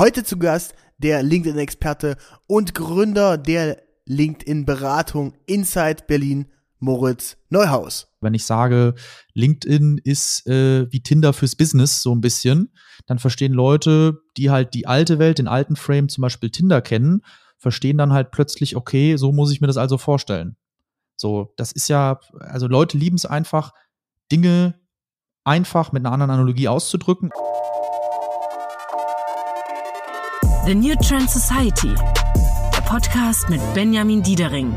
Heute zu Gast der LinkedIn-Experte und Gründer der LinkedIn-Beratung Inside Berlin, Moritz Neuhaus. Wenn ich sage, LinkedIn ist äh, wie Tinder fürs Business so ein bisschen, dann verstehen Leute, die halt die alte Welt, den alten Frame, zum Beispiel Tinder kennen, verstehen dann halt plötzlich, okay, so muss ich mir das also vorstellen. So, das ist ja, also Leute lieben es einfach, Dinge einfach mit einer anderen Analogie auszudrücken. The New Trend Society, der Podcast mit Benjamin Diedering.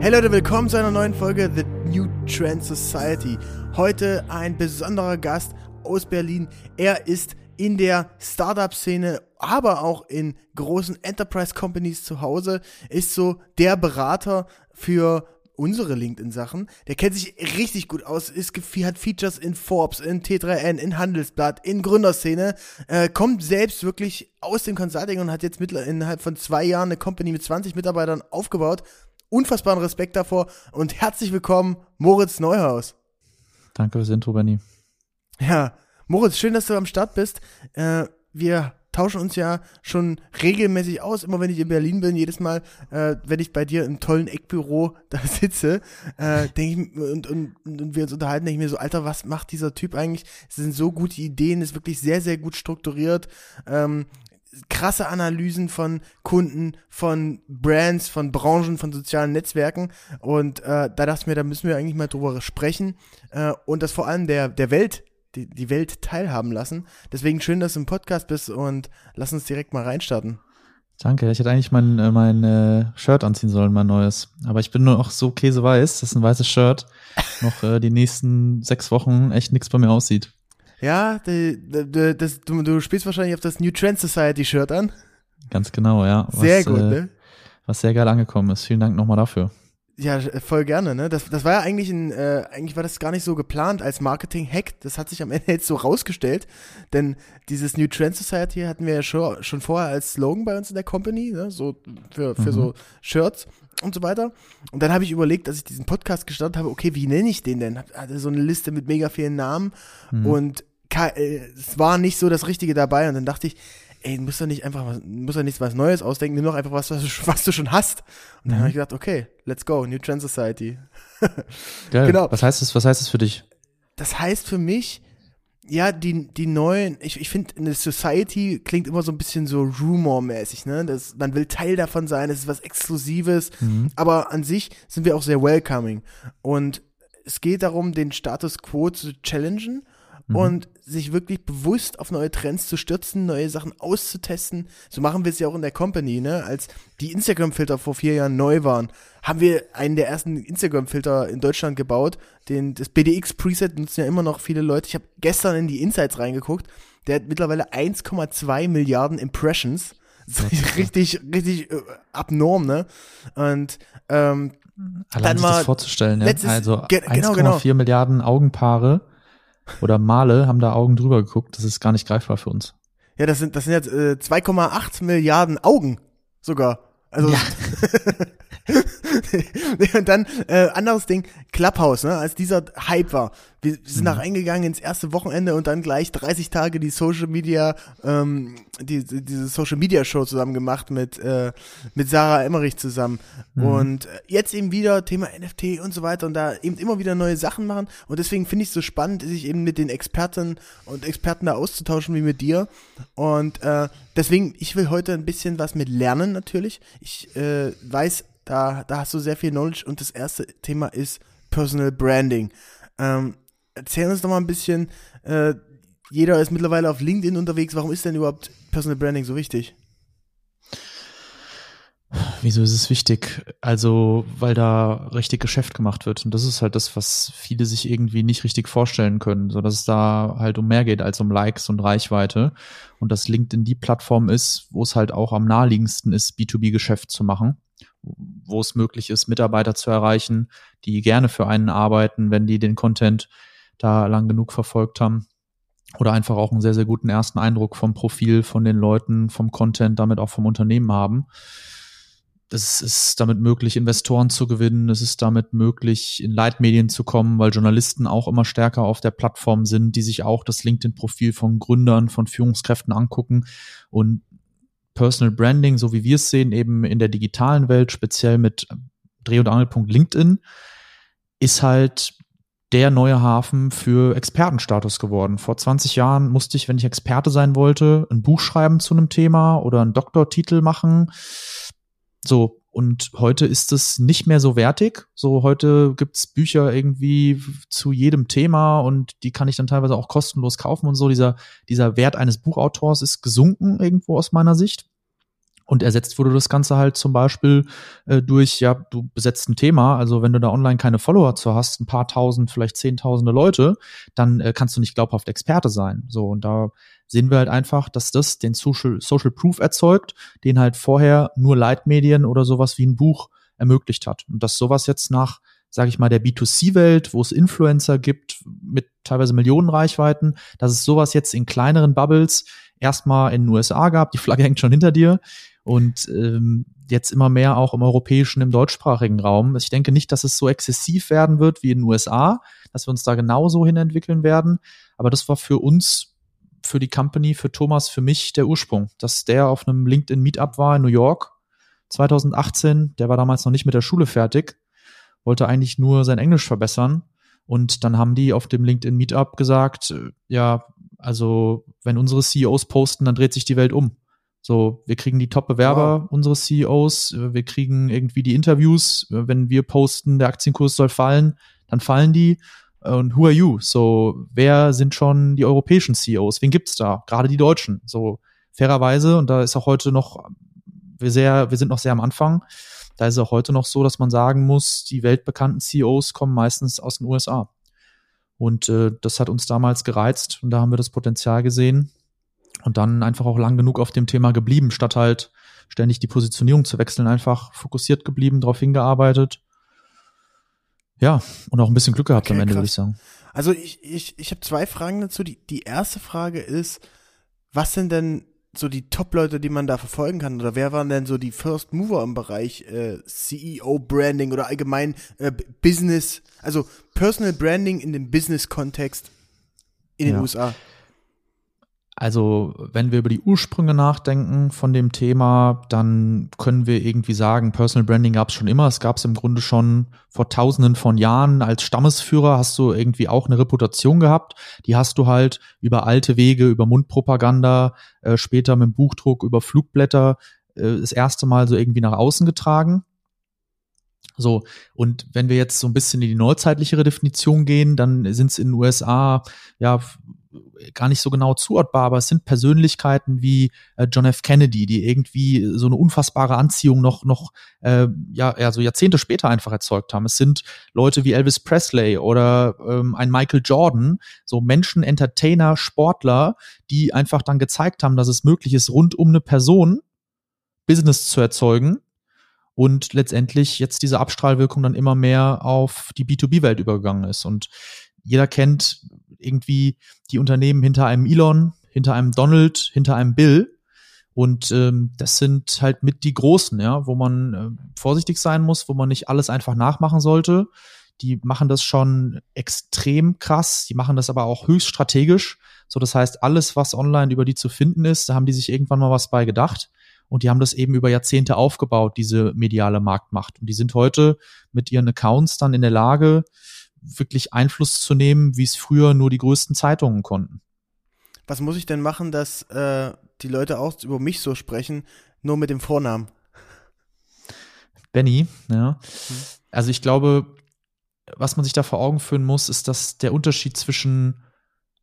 Hey Leute, willkommen zu einer neuen Folge The New Trend Society. Heute ein besonderer Gast aus Berlin. Er ist in der Startup-Szene, aber auch in großen Enterprise-Companies zu Hause, ist so der Berater für unsere LinkedIn-Sachen. Der kennt sich richtig gut aus, ist, hat Features in Forbes, in T3N, in Handelsblatt, in Gründerszene, äh, kommt selbst wirklich aus dem Consulting und hat jetzt innerhalb von zwei Jahren eine Company mit 20 Mitarbeitern aufgebaut. Unfassbaren Respekt davor und herzlich willkommen, Moritz Neuhaus. Danke fürs Intro, Benny. Ja, Moritz, schön, dass du am Start bist. Äh, wir tauschen uns ja schon regelmäßig aus, immer wenn ich in Berlin bin, jedes Mal, äh, wenn ich bei dir im tollen Eckbüro da sitze, äh, denke ich, und, und, und wir uns unterhalten, denke ich mir so, Alter, was macht dieser Typ eigentlich? Es sind so gute Ideen, ist wirklich sehr, sehr gut strukturiert. Ähm, krasse Analysen von Kunden, von Brands, von Branchen, von sozialen Netzwerken. Und äh, da dachte ich mir, da müssen wir eigentlich mal drüber sprechen. Äh, und das vor allem der, der Welt die, die Welt teilhaben lassen. Deswegen schön, dass du im Podcast bist und lass uns direkt mal reinstarten. Danke, ich hätte eigentlich mein, äh, mein äh, Shirt anziehen sollen, mein neues. Aber ich bin nur noch so käseweiß, das ist ein weißes Shirt, noch äh, die nächsten sechs Wochen echt nichts bei mir aussieht. Ja, die, die, das, du, du spielst wahrscheinlich auf das New Trend Society Shirt an. Ganz genau, ja. Was, sehr gut, äh, ne? Was sehr geil angekommen ist. Vielen Dank nochmal dafür. Ja, voll gerne, ne? Das, das war ja eigentlich ein, äh, eigentlich war das gar nicht so geplant als Marketing-Hack. Das hat sich am Ende jetzt so rausgestellt. Denn dieses New Trend Society hatten wir ja schon, schon vorher als Slogan bei uns in der Company, ne? So für, für mhm. so Shirts und so weiter. Und dann habe ich überlegt, dass ich diesen Podcast gestartet habe, okay, wie nenne ich den denn? Hatte so eine Liste mit mega vielen Namen mhm. und äh, es war nicht so das Richtige dabei. Und dann dachte ich, ey, du musst doch nicht einfach was, musst doch nichts was Neues ausdenken, nimm doch einfach was, was du, was du schon hast. Und dann mhm. habe ich gedacht, okay, let's go, New Trend Society. Geil. Genau. Was heißt das, was heißt das für dich? Das heißt für mich, ja, die, die neuen, ich, ich finde, eine Society klingt immer so ein bisschen so Rumor-mäßig, ne? Das, man will Teil davon sein, es ist was Exklusives, mhm. aber an sich sind wir auch sehr welcoming. Und es geht darum, den Status quo zu challengen mhm. und sich wirklich bewusst auf neue Trends zu stürzen, neue Sachen auszutesten. So machen wir es ja auch in der Company, ne? Als die Instagram-Filter vor vier Jahren neu waren, haben wir einen der ersten Instagram-Filter in Deutschland gebaut. Den, das BDX-Preset nutzen ja immer noch viele Leute. Ich habe gestern in die Insights reingeguckt. Der hat mittlerweile 1,2 Milliarden Impressions. richtig, richtig äh, abnorm, ne? Und ähm, Allein sich das vorzustellen, ja. Also 1,4 genau, genau. Milliarden Augenpaare oder Male haben da Augen drüber geguckt. Das ist gar nicht greifbar für uns. Ja, das sind, das sind jetzt äh, 2,8 Milliarden Augen sogar. Also ja. und dann äh, anderes Ding, Clubhouse, ne? Als dieser Hype war, wir sind mhm. nach eingegangen ins erste Wochenende und dann gleich 30 Tage die Social Media, ähm, die, diese Social Media Show zusammen gemacht mit äh, mit Sarah Emmerich zusammen mhm. und jetzt eben wieder Thema NFT und so weiter und da eben immer wieder neue Sachen machen und deswegen finde ich es so spannend, sich eben mit den Experten und Experten da auszutauschen wie mit dir und äh, deswegen ich will heute ein bisschen was mit lernen natürlich. Ich äh, weiß da, da hast du sehr viel Knowledge und das erste Thema ist Personal Branding. Ähm, erzähl uns doch mal ein bisschen, äh, jeder ist mittlerweile auf LinkedIn unterwegs, warum ist denn überhaupt Personal Branding so wichtig? Wieso ist es wichtig? Also, weil da richtig Geschäft gemacht wird. Und das ist halt das, was viele sich irgendwie nicht richtig vorstellen können. So dass es da halt um mehr geht als um Likes und Reichweite. Und dass LinkedIn die Plattform ist, wo es halt auch am naheliegendsten ist, B2B-Geschäft zu machen wo es möglich ist, Mitarbeiter zu erreichen, die gerne für einen arbeiten, wenn die den Content da lang genug verfolgt haben. Oder einfach auch einen sehr, sehr guten ersten Eindruck vom Profil, von den Leuten, vom Content, damit auch vom Unternehmen haben. es ist damit möglich, Investoren zu gewinnen. Es ist damit möglich, in Leitmedien zu kommen, weil Journalisten auch immer stärker auf der Plattform sind, die sich auch das LinkedIn-Profil von Gründern, von Führungskräften angucken. Und Personal Branding, so wie wir es sehen, eben in der digitalen Welt, speziell mit Dreh- und Angelpunkt LinkedIn, ist halt der neue Hafen für Expertenstatus geworden. Vor 20 Jahren musste ich, wenn ich Experte sein wollte, ein Buch schreiben zu einem Thema oder einen Doktortitel machen so, und heute ist es nicht mehr so wertig. So, heute gibt's Bücher irgendwie zu jedem Thema und die kann ich dann teilweise auch kostenlos kaufen und so. Dieser, dieser Wert eines Buchautors ist gesunken irgendwo aus meiner Sicht. Und ersetzt wurde das Ganze halt zum Beispiel äh, durch, ja, du besetzt ein Thema, also wenn du da online keine Follower zu hast, ein paar tausend, vielleicht zehntausende Leute, dann äh, kannst du nicht glaubhaft Experte sein. So, und da sehen wir halt einfach, dass das den Social, Social Proof erzeugt, den halt vorher nur Leitmedien oder sowas wie ein Buch ermöglicht hat. Und dass sowas jetzt nach, sage ich mal, der B2C-Welt, wo es Influencer gibt mit teilweise Millionen Reichweiten, dass es sowas jetzt in kleineren Bubbles erstmal in den USA gab, die Flagge hängt schon hinter dir, und ähm, jetzt immer mehr auch im europäischen, im deutschsprachigen Raum. Ich denke nicht, dass es so exzessiv werden wird wie in den USA, dass wir uns da genauso hin entwickeln werden. Aber das war für uns für die Company, für Thomas, für mich der Ursprung, dass der auf einem LinkedIn Meetup war in New York 2018. Der war damals noch nicht mit der Schule fertig, wollte eigentlich nur sein Englisch verbessern. Und dann haben die auf dem LinkedIn Meetup gesagt, äh, ja, also wenn unsere CEOs posten, dann dreht sich die Welt um. So, wir kriegen die Top-Bewerber wow. unsere CEOs, äh, wir kriegen irgendwie die Interviews, äh, wenn wir posten, der Aktienkurs soll fallen, dann fallen die und who are you? So, wer sind schon die europäischen CEOs? Wen gibt's da? Gerade die Deutschen. So, fairerweise, und da ist auch heute noch, wir sehr, wir sind noch sehr am Anfang, da ist es auch heute noch so, dass man sagen muss, die weltbekannten CEOs kommen meistens aus den USA. Und äh, das hat uns damals gereizt und da haben wir das Potenzial gesehen und dann einfach auch lang genug auf dem Thema geblieben, statt halt ständig die Positionierung zu wechseln, einfach fokussiert geblieben, darauf hingearbeitet ja, und auch ein bisschen Glück gehabt okay, am Ende, würde ich sagen. Also ich, ich, ich habe zwei Fragen dazu. Die, die erste Frage ist, was sind denn so die Top-Leute, die man da verfolgen kann? Oder wer waren denn so die First Mover im Bereich äh, CEO-Branding oder allgemein äh, Business, also Personal Branding in dem Business-Kontext in den ja. USA? Also, wenn wir über die Ursprünge nachdenken von dem Thema, dann können wir irgendwie sagen, Personal Branding gab es schon immer. Es gab es im Grunde schon vor tausenden von Jahren. Als Stammesführer hast du irgendwie auch eine Reputation gehabt. Die hast du halt über alte Wege, über Mundpropaganda, äh, später mit dem Buchdruck, über Flugblätter äh, das erste Mal so irgendwie nach außen getragen. So, und wenn wir jetzt so ein bisschen in die neuzeitlichere Definition gehen, dann sind es in den USA ja gar nicht so genau zuordbar, aber es sind Persönlichkeiten wie äh, John F. Kennedy, die irgendwie so eine unfassbare Anziehung noch, noch äh, ja, ja, so Jahrzehnte später einfach erzeugt haben. Es sind Leute wie Elvis Presley oder ähm, ein Michael Jordan, so Menschen, Entertainer, Sportler, die einfach dann gezeigt haben, dass es möglich ist, rund um eine Person Business zu erzeugen und letztendlich jetzt diese Abstrahlwirkung dann immer mehr auf die B2B-Welt übergegangen ist. Und jeder kennt irgendwie die Unternehmen hinter einem Elon, hinter einem Donald, hinter einem Bill. Und ähm, das sind halt mit die Großen, ja, wo man äh, vorsichtig sein muss, wo man nicht alles einfach nachmachen sollte. Die machen das schon extrem krass, die machen das aber auch höchst strategisch. So, das heißt, alles, was online über die zu finden ist, da haben die sich irgendwann mal was bei gedacht. Und die haben das eben über Jahrzehnte aufgebaut, diese mediale Marktmacht. Und die sind heute mit ihren Accounts dann in der Lage, wirklich Einfluss zu nehmen, wie es früher nur die größten Zeitungen konnten. Was muss ich denn machen, dass äh, die Leute auch über mich so sprechen, nur mit dem Vornamen? Benny, ja. Hm. Also ich glaube, was man sich da vor Augen führen muss, ist, dass der Unterschied zwischen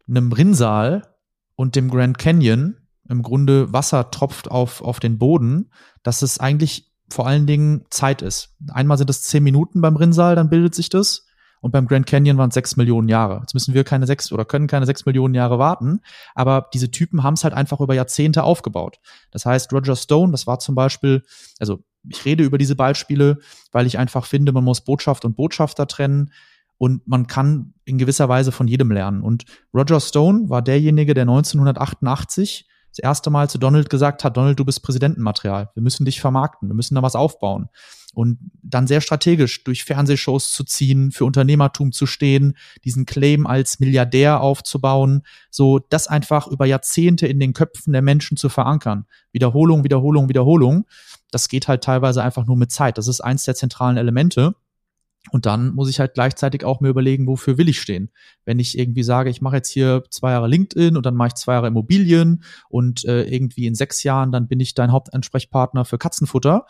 einem Rinnsal und dem Grand Canyon im Grunde Wasser tropft auf, auf den Boden, dass es eigentlich vor allen Dingen Zeit ist. Einmal sind es zehn Minuten beim Rinnsal, dann bildet sich das und beim Grand Canyon waren es sechs Millionen Jahre. Jetzt müssen wir keine sechs oder können keine sechs Millionen Jahre warten, aber diese Typen haben es halt einfach über Jahrzehnte aufgebaut. Das heißt, Roger Stone, das war zum Beispiel, also ich rede über diese Beispiele, weil ich einfach finde, man muss Botschaft und Botschafter trennen und man kann in gewisser Weise von jedem lernen. Und Roger Stone war derjenige, der 1988 das erste Mal zu Donald gesagt hat, Donald, du bist Präsidentenmaterial. Wir müssen dich vermarkten. Wir müssen da was aufbauen. Und dann sehr strategisch durch Fernsehshows zu ziehen, für Unternehmertum zu stehen, diesen Claim als Milliardär aufzubauen, so das einfach über Jahrzehnte in den Köpfen der Menschen zu verankern. Wiederholung, Wiederholung, Wiederholung. Das geht halt teilweise einfach nur mit Zeit. Das ist eins der zentralen Elemente. Und dann muss ich halt gleichzeitig auch mir überlegen, wofür will ich stehen. Wenn ich irgendwie sage, ich mache jetzt hier zwei Jahre LinkedIn und dann mache ich zwei Jahre Immobilien und äh, irgendwie in sechs Jahren, dann bin ich dein Hauptansprechpartner für Katzenfutter,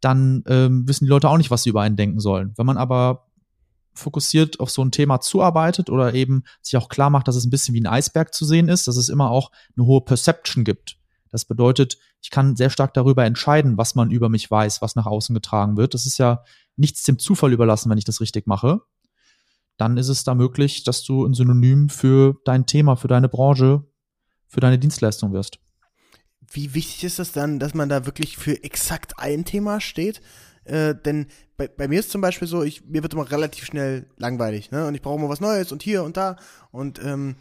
dann ähm, wissen die Leute auch nicht, was sie über einen denken sollen. Wenn man aber fokussiert auf so ein Thema zuarbeitet oder eben sich auch klar macht, dass es ein bisschen wie ein Eisberg zu sehen ist, dass es immer auch eine hohe Perception gibt. Das bedeutet, ich kann sehr stark darüber entscheiden, was man über mich weiß, was nach außen getragen wird. Das ist ja nichts dem Zufall überlassen, wenn ich das richtig mache, dann ist es da möglich, dass du ein Synonym für dein Thema, für deine Branche, für deine Dienstleistung wirst. Wie wichtig ist das dann, dass man da wirklich für exakt ein Thema steht? Äh, denn bei, bei mir ist zum Beispiel so, ich, mir wird immer relativ schnell langweilig, ne? Und ich brauche immer was Neues und hier und da. Und ähm,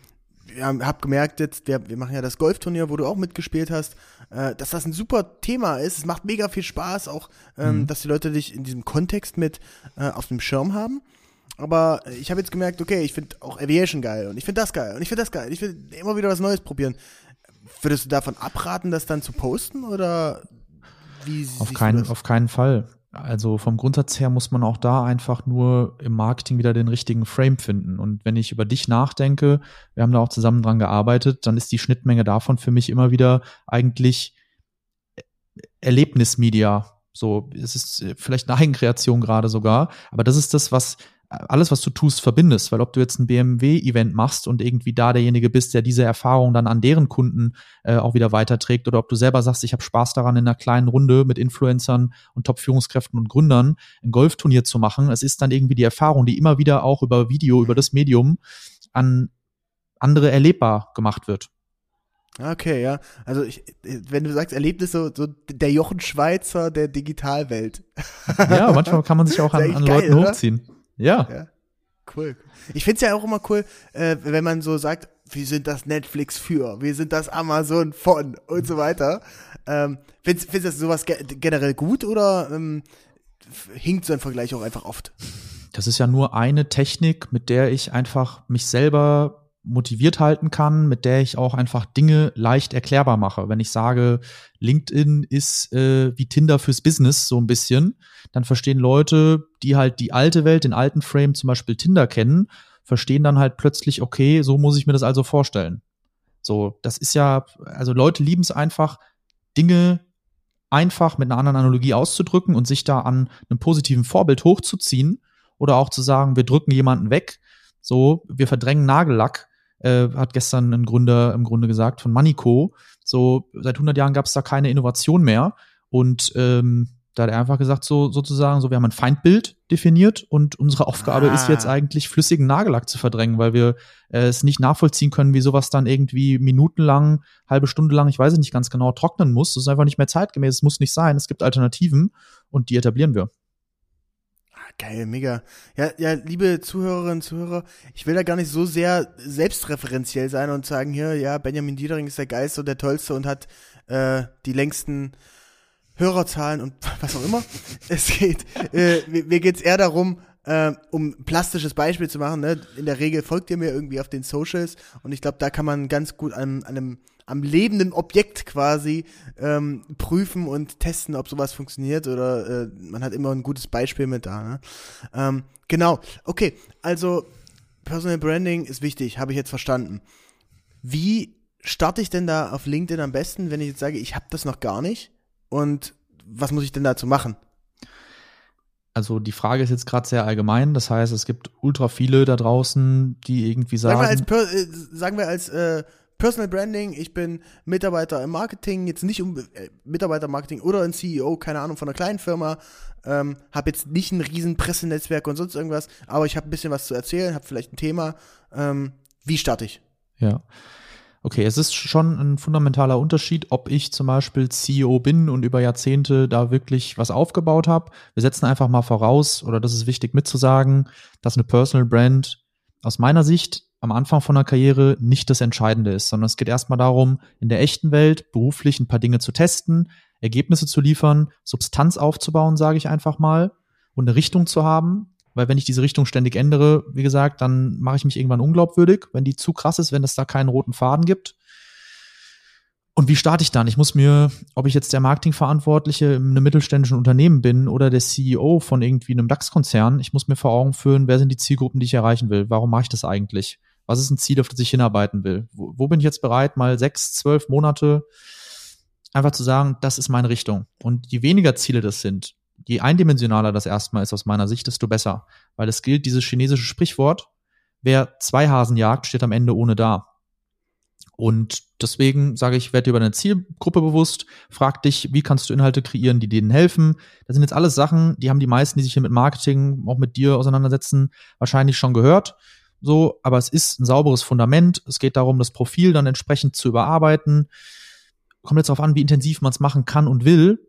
ja, hab gemerkt jetzt, wir, wir machen ja das Golfturnier, wo du auch mitgespielt hast, äh, dass das ein super Thema ist. Es macht mega viel Spaß, auch, ähm, mhm. dass die Leute dich in diesem Kontext mit äh, auf dem Schirm haben. Aber ich habe jetzt gemerkt, okay, ich finde auch Aviation geil und ich finde das geil und ich finde das geil. Ich will immer wieder was Neues probieren. Würdest du davon abraten, das dann zu posten oder wie auf keinen, auf keinen Fall. Also vom Grundsatz her muss man auch da einfach nur im Marketing wieder den richtigen Frame finden. Und wenn ich über dich nachdenke, wir haben da auch zusammen dran gearbeitet, dann ist die Schnittmenge davon für mich immer wieder eigentlich Erlebnismedia. So, es ist vielleicht eine Eigenkreation gerade sogar, aber das ist das, was alles, was du tust, verbindest. Weil ob du jetzt ein BMW-Event machst und irgendwie da derjenige bist, der diese Erfahrung dann an deren Kunden äh, auch wieder weiterträgt, oder ob du selber sagst, ich habe Spaß daran, in einer kleinen Runde mit Influencern und Top-Führungskräften und Gründern ein Golfturnier zu machen. Es ist dann irgendwie die Erfahrung, die immer wieder auch über Video, über das Medium an andere erlebbar gemacht wird. Okay, ja. Also ich, wenn du sagst Erlebnis, so, so der Jochen Schweizer der Digitalwelt. Ja, manchmal kann man sich auch an, an geil, Leuten oder? Ja. ja. Cool. Ich finde es ja auch immer cool, äh, wenn man so sagt, wir sind das Netflix für, wir sind das Amazon von und so weiter. Ähm, findest, findest du sowas ge generell gut oder ähm, hinkt so ein Vergleich auch einfach oft? Das ist ja nur eine Technik, mit der ich einfach mich selber motiviert halten kann, mit der ich auch einfach Dinge leicht erklärbar mache. Wenn ich sage, LinkedIn ist äh, wie Tinder fürs Business so ein bisschen, dann verstehen Leute, die halt die alte Welt, den alten Frame, zum Beispiel Tinder kennen, verstehen dann halt plötzlich, okay, so muss ich mir das also vorstellen. So, das ist ja, also Leute lieben es einfach, Dinge einfach mit einer anderen Analogie auszudrücken und sich da an einem positiven Vorbild hochzuziehen oder auch zu sagen, wir drücken jemanden weg. So, wir verdrängen Nagellack äh, hat gestern ein Gründer im Grunde gesagt von Manico. So seit 100 Jahren gab es da keine Innovation mehr und ähm, da hat er einfach gesagt, so sozusagen, so wir haben ein Feindbild definiert und unsere Aufgabe ah. ist jetzt eigentlich flüssigen Nagellack zu verdrängen, weil wir äh, es nicht nachvollziehen können, wie sowas dann irgendwie minutenlang, halbe Stunde lang, ich weiß nicht ganz genau, trocknen muss. Das ist einfach nicht mehr zeitgemäß, es muss nicht sein. Es gibt Alternativen und die etablieren wir. Geil, mega. Ja, ja, liebe Zuhörerinnen und Zuhörer, ich will da gar nicht so sehr selbstreferenziell sein und sagen hier, ja, Benjamin Diedering ist der Geist und der Tollste und hat äh, die längsten Hörerzahlen und was auch immer. es geht, äh, mir, mir geht's eher darum, äh, um ein plastisches Beispiel zu machen. Ne? In der Regel folgt ihr mir irgendwie auf den Socials und ich glaube, da kann man ganz gut an, an einem am lebenden Objekt quasi ähm, prüfen und testen, ob sowas funktioniert oder äh, man hat immer ein gutes Beispiel mit da. Ne? Ähm, genau, okay, also Personal Branding ist wichtig, habe ich jetzt verstanden. Wie starte ich denn da auf LinkedIn am besten, wenn ich jetzt sage, ich habe das noch gar nicht und was muss ich denn dazu machen? Also die Frage ist jetzt gerade sehr allgemein. Das heißt, es gibt ultra viele da draußen, die irgendwie sagen. Sagen wir als, äh, sagen wir als äh, Personal Branding, ich bin Mitarbeiter im Marketing, jetzt nicht um äh, Mitarbeiter Marketing oder ein CEO, keine Ahnung, von einer kleinen Firma, ähm, habe jetzt nicht ein riesen Pressenetzwerk und sonst irgendwas, aber ich habe ein bisschen was zu erzählen, habe vielleicht ein Thema. Ähm, wie starte ich? Ja. Okay, es ist schon ein fundamentaler Unterschied, ob ich zum Beispiel CEO bin und über Jahrzehnte da wirklich was aufgebaut habe. Wir setzen einfach mal voraus, oder das ist wichtig mitzusagen, dass eine Personal Brand aus meiner Sicht am Anfang von einer Karriere nicht das Entscheidende ist, sondern es geht erstmal darum, in der echten Welt beruflich ein paar Dinge zu testen, Ergebnisse zu liefern, Substanz aufzubauen, sage ich einfach mal, und eine Richtung zu haben. Weil wenn ich diese Richtung ständig ändere, wie gesagt, dann mache ich mich irgendwann unglaubwürdig, wenn die zu krass ist, wenn es da keinen roten Faden gibt. Und wie starte ich dann? Ich muss mir, ob ich jetzt der Marketingverantwortliche in einem mittelständischen Unternehmen bin oder der CEO von irgendwie einem DAX-Konzern, ich muss mir vor Augen führen, wer sind die Zielgruppen, die ich erreichen will? Warum mache ich das eigentlich? Was ist ein Ziel, auf das ich hinarbeiten will? Wo, wo bin ich jetzt bereit, mal sechs, zwölf Monate einfach zu sagen, das ist meine Richtung. Und je weniger Ziele das sind, je eindimensionaler das erstmal ist aus meiner Sicht, desto besser. Weil es gilt dieses chinesische Sprichwort, wer zwei Hasen jagt, steht am Ende ohne da. Und deswegen sage ich, werde dir über eine Zielgruppe bewusst, frag dich, wie kannst du Inhalte kreieren, die denen helfen. Das sind jetzt alles Sachen, die haben die meisten, die sich hier mit Marketing, auch mit dir auseinandersetzen, wahrscheinlich schon gehört. So, aber es ist ein sauberes Fundament. Es geht darum, das Profil dann entsprechend zu überarbeiten. Kommt jetzt darauf an, wie intensiv man es machen kann und will.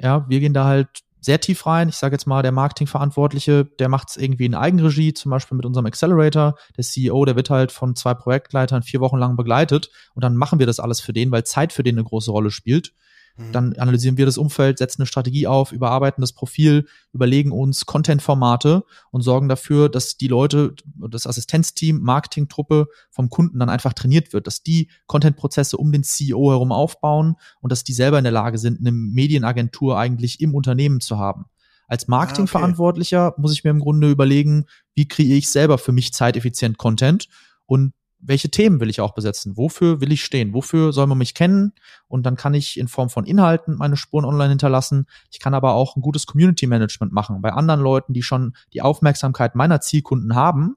Ja, wir gehen da halt sehr tief rein. Ich sage jetzt mal, der Marketingverantwortliche, der macht es irgendwie in Eigenregie, zum Beispiel mit unserem Accelerator. Der CEO, der wird halt von zwei Projektleitern vier Wochen lang begleitet und dann machen wir das alles für den, weil Zeit für den eine große Rolle spielt. Mhm. Dann analysieren wir das Umfeld, setzen eine Strategie auf, überarbeiten das Profil, überlegen uns Content-Formate und sorgen dafür, dass die Leute, das Assistenzteam, Marketingtruppe vom Kunden dann einfach trainiert wird, dass die Content-Prozesse um den CEO herum aufbauen und dass die selber in der Lage sind, eine Medienagentur eigentlich im Unternehmen zu haben. Als Marketingverantwortlicher ah, okay. muss ich mir im Grunde überlegen, wie kreiere ich selber für mich zeiteffizient Content und welche Themen will ich auch besetzen? Wofür will ich stehen? Wofür soll man mich kennen? Und dann kann ich in Form von Inhalten meine Spuren online hinterlassen. Ich kann aber auch ein gutes Community Management machen. Bei anderen Leuten, die schon die Aufmerksamkeit meiner Zielkunden haben,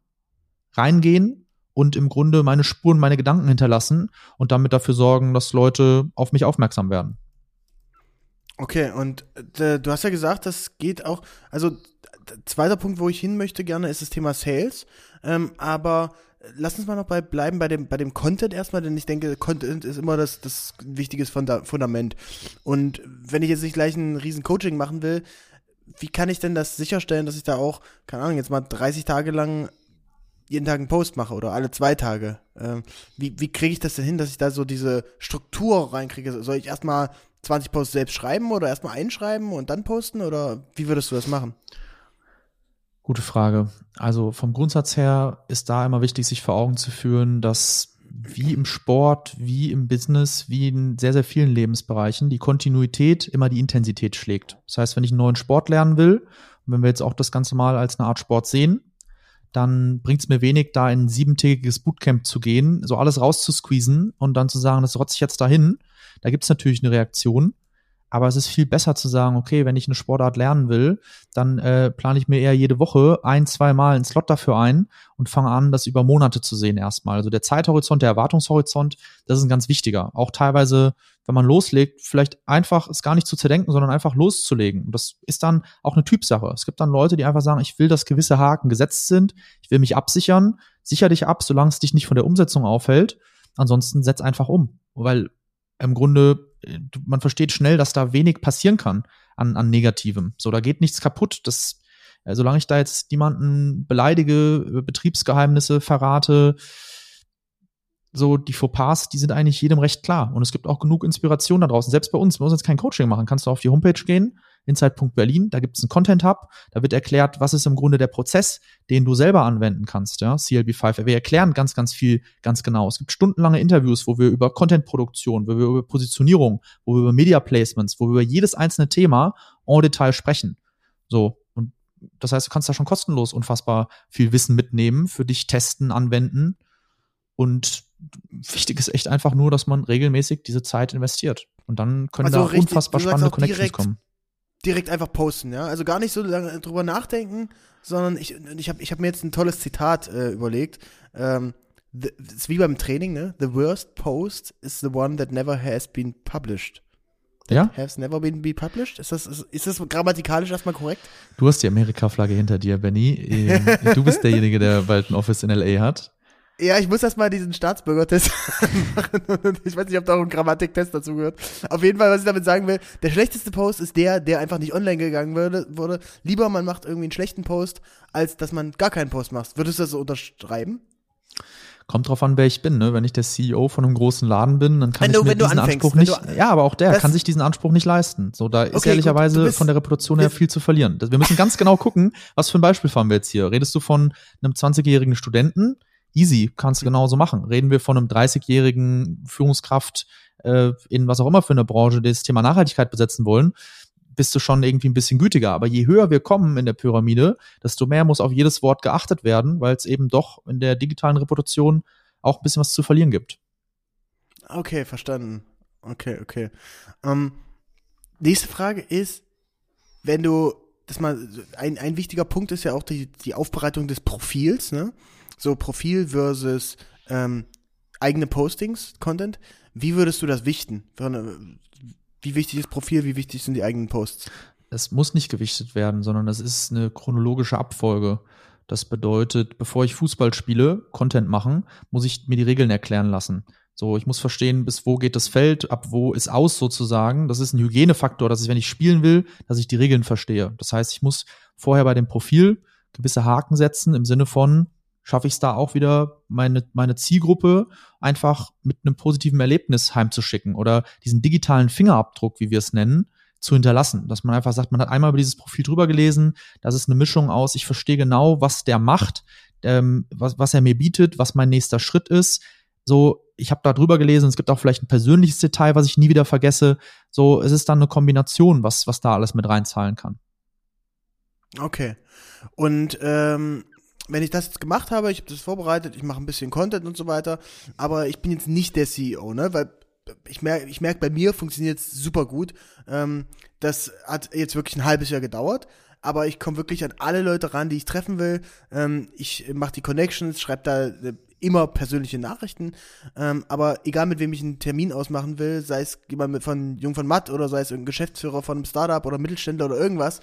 reingehen und im Grunde meine Spuren, meine Gedanken hinterlassen und damit dafür sorgen, dass Leute auf mich aufmerksam werden. Okay, und äh, du hast ja gesagt, das geht auch, also zweiter Punkt, wo ich hin möchte gerne, ist das Thema Sales. Ähm, aber lass uns mal noch bei, bleiben bei dem, bei dem Content erstmal, denn ich denke, Content ist immer das, das wichtiges Fundament. Und wenn ich jetzt nicht gleich ein riesen Coaching machen will, wie kann ich denn das sicherstellen, dass ich da auch, keine Ahnung, jetzt mal 30 Tage lang jeden Tag einen Post mache oder alle zwei Tage? Ähm, wie wie kriege ich das denn hin, dass ich da so diese Struktur reinkriege? Soll ich erstmal 20 Posts selbst schreiben oder erstmal einschreiben und dann posten oder wie würdest du das machen? Gute Frage. Also vom Grundsatz her ist da immer wichtig, sich vor Augen zu führen, dass wie im Sport, wie im Business, wie in sehr, sehr vielen Lebensbereichen die Kontinuität immer die Intensität schlägt. Das heißt, wenn ich einen neuen Sport lernen will, wenn wir jetzt auch das Ganze mal als eine Art Sport sehen, dann bringt es mir wenig, da in ein siebentägiges Bootcamp zu gehen, so alles rauszusqueezen und dann zu sagen, das rotze ich jetzt dahin. Da gibt es natürlich eine Reaktion. Aber es ist viel besser zu sagen, okay, wenn ich eine Sportart lernen will, dann äh, plane ich mir eher jede Woche ein, zwei Mal einen Slot dafür ein und fange an, das über Monate zu sehen erstmal. Also der Zeithorizont, der Erwartungshorizont, das ist ein ganz wichtiger. Auch teilweise, wenn man loslegt, vielleicht einfach es gar nicht zu zerdenken, sondern einfach loszulegen. Und das ist dann auch eine Typsache. Es gibt dann Leute, die einfach sagen, ich will, dass gewisse Haken gesetzt sind, ich will mich absichern, sicher dich ab, solange es dich nicht von der Umsetzung aufhält. Ansonsten setz einfach um. Weil im Grunde, man versteht schnell, dass da wenig passieren kann an, an Negativem. So, da geht nichts kaputt. Das, äh, solange ich da jetzt niemanden beleidige, Betriebsgeheimnisse verrate, so die Fauxpas, die sind eigentlich jedem recht klar. Und es gibt auch genug Inspiration da draußen. Selbst bei uns, wir müssen jetzt kein Coaching machen, kannst du auf die Homepage gehen, Insight.berlin, da gibt es einen Content Hub, da wird erklärt, was ist im Grunde der Prozess, den du selber anwenden kannst, ja, CLB5. Wir erklären ganz, ganz viel, ganz genau. Es gibt stundenlange Interviews, wo wir über Content-Produktion, wo wir über Positionierung, wo wir über Media Placements, wo wir über jedes einzelne Thema en Detail sprechen. So. Und das heißt, du kannst da schon kostenlos unfassbar viel Wissen mitnehmen, für dich testen, anwenden. Und wichtig ist echt einfach nur, dass man regelmäßig diese Zeit investiert. Und dann können also da richtig, unfassbar spannende Connections kommen direkt einfach posten, ja. Also gar nicht so lange drüber nachdenken, sondern ich, ich habe ich hab mir jetzt ein tolles Zitat äh, überlegt. Ähm, the, ist wie beim Training, ne? The worst post is the one that never has been published. That ja? Has never been be published? Ist das, ist, ist das grammatikalisch erstmal korrekt? Du hast die Amerika-Flagge hinter dir, Benny. Ähm, du bist derjenige, der bald ein Office in LA hat. Ja, ich muss erst mal diesen Staatsbürgertest machen. ich weiß nicht, ob da auch ein Grammatiktest dazu gehört. Auf jeden Fall, was ich damit sagen will, der schlechteste Post ist der, der einfach nicht online gegangen wurde. wurde. Lieber man macht irgendwie einen schlechten Post, als dass man gar keinen Post macht. Würdest du das so unterschreiben? Kommt drauf an, wer ich bin. Ne? Wenn ich der CEO von einem großen Laden bin, dann kann Wenn ich du- mir diesen anfängst, Anspruch nicht. du- ja, aber auch der kann sich diesen Anspruch nicht leisten. So, da ist Okay, gut, ehrlicherweise du bist- von der Reputation her viel zu verlieren. Wir müssen ganz genau gucken, was für ein Beispiel fahren wir jetzt hier. Redest du von einem 20-jährigen Studenten? Easy, kannst du genauso machen. Reden wir von einem 30-jährigen Führungskraft äh, in was auch immer für eine Branche, die das Thema Nachhaltigkeit besetzen wollen, bist du schon irgendwie ein bisschen gütiger. Aber je höher wir kommen in der Pyramide, desto mehr muss auf jedes Wort geachtet werden, weil es eben doch in der digitalen Reputation auch ein bisschen was zu verlieren gibt. Okay, verstanden. Okay, okay. Ähm, nächste Frage ist, wenn du, das mal, ein, ein wichtiger Punkt ist ja auch die, die Aufbereitung des Profils, ne? So Profil versus ähm, eigene Postings, Content. Wie würdest du das wichten? Äh, Wie wichtig ist Profil, wie wichtig sind die eigenen Posts? Es muss nicht gewichtet werden, sondern es ist eine chronologische Abfolge. Das bedeutet, bevor ich Fußball spiele, Content machen, muss ich mir die Regeln erklären lassen. So, ich muss verstehen, bis wo geht das Feld, ab wo ist aus sozusagen. Das ist ein Hygienefaktor, dass ich, wenn ich spielen will, dass ich die Regeln verstehe. Das heißt, ich muss vorher bei dem Profil gewisse Haken setzen im Sinne von, schaffe ich es da auch wieder, meine, meine Zielgruppe einfach mit einem positiven Erlebnis heimzuschicken oder diesen digitalen Fingerabdruck, wie wir es nennen, zu hinterlassen. Dass man einfach sagt, man hat einmal über dieses Profil drüber gelesen, das ist eine Mischung aus, ich verstehe genau, was der macht, ähm, was, was er mir bietet, was mein nächster Schritt ist. So, ich habe da drüber gelesen, es gibt auch vielleicht ein persönliches Detail, was ich nie wieder vergesse. So, es ist dann eine Kombination, was, was da alles mit reinzahlen kann. Okay. Und ähm, wenn ich das jetzt gemacht habe, ich habe das vorbereitet, ich mache ein bisschen Content und so weiter, aber ich bin jetzt nicht der CEO, ne? Weil ich merke, ich merk, bei mir funktioniert es super gut. Ähm, das hat jetzt wirklich ein halbes Jahr gedauert, aber ich komme wirklich an alle Leute ran, die ich treffen will. Ähm, ich mache die Connections, schreibe da äh, immer persönliche Nachrichten, ähm, aber egal mit wem ich einen Termin ausmachen will, sei es jemand von Jung von Matt oder sei es irgendein Geschäftsführer von einem Startup oder Mittelständler oder irgendwas,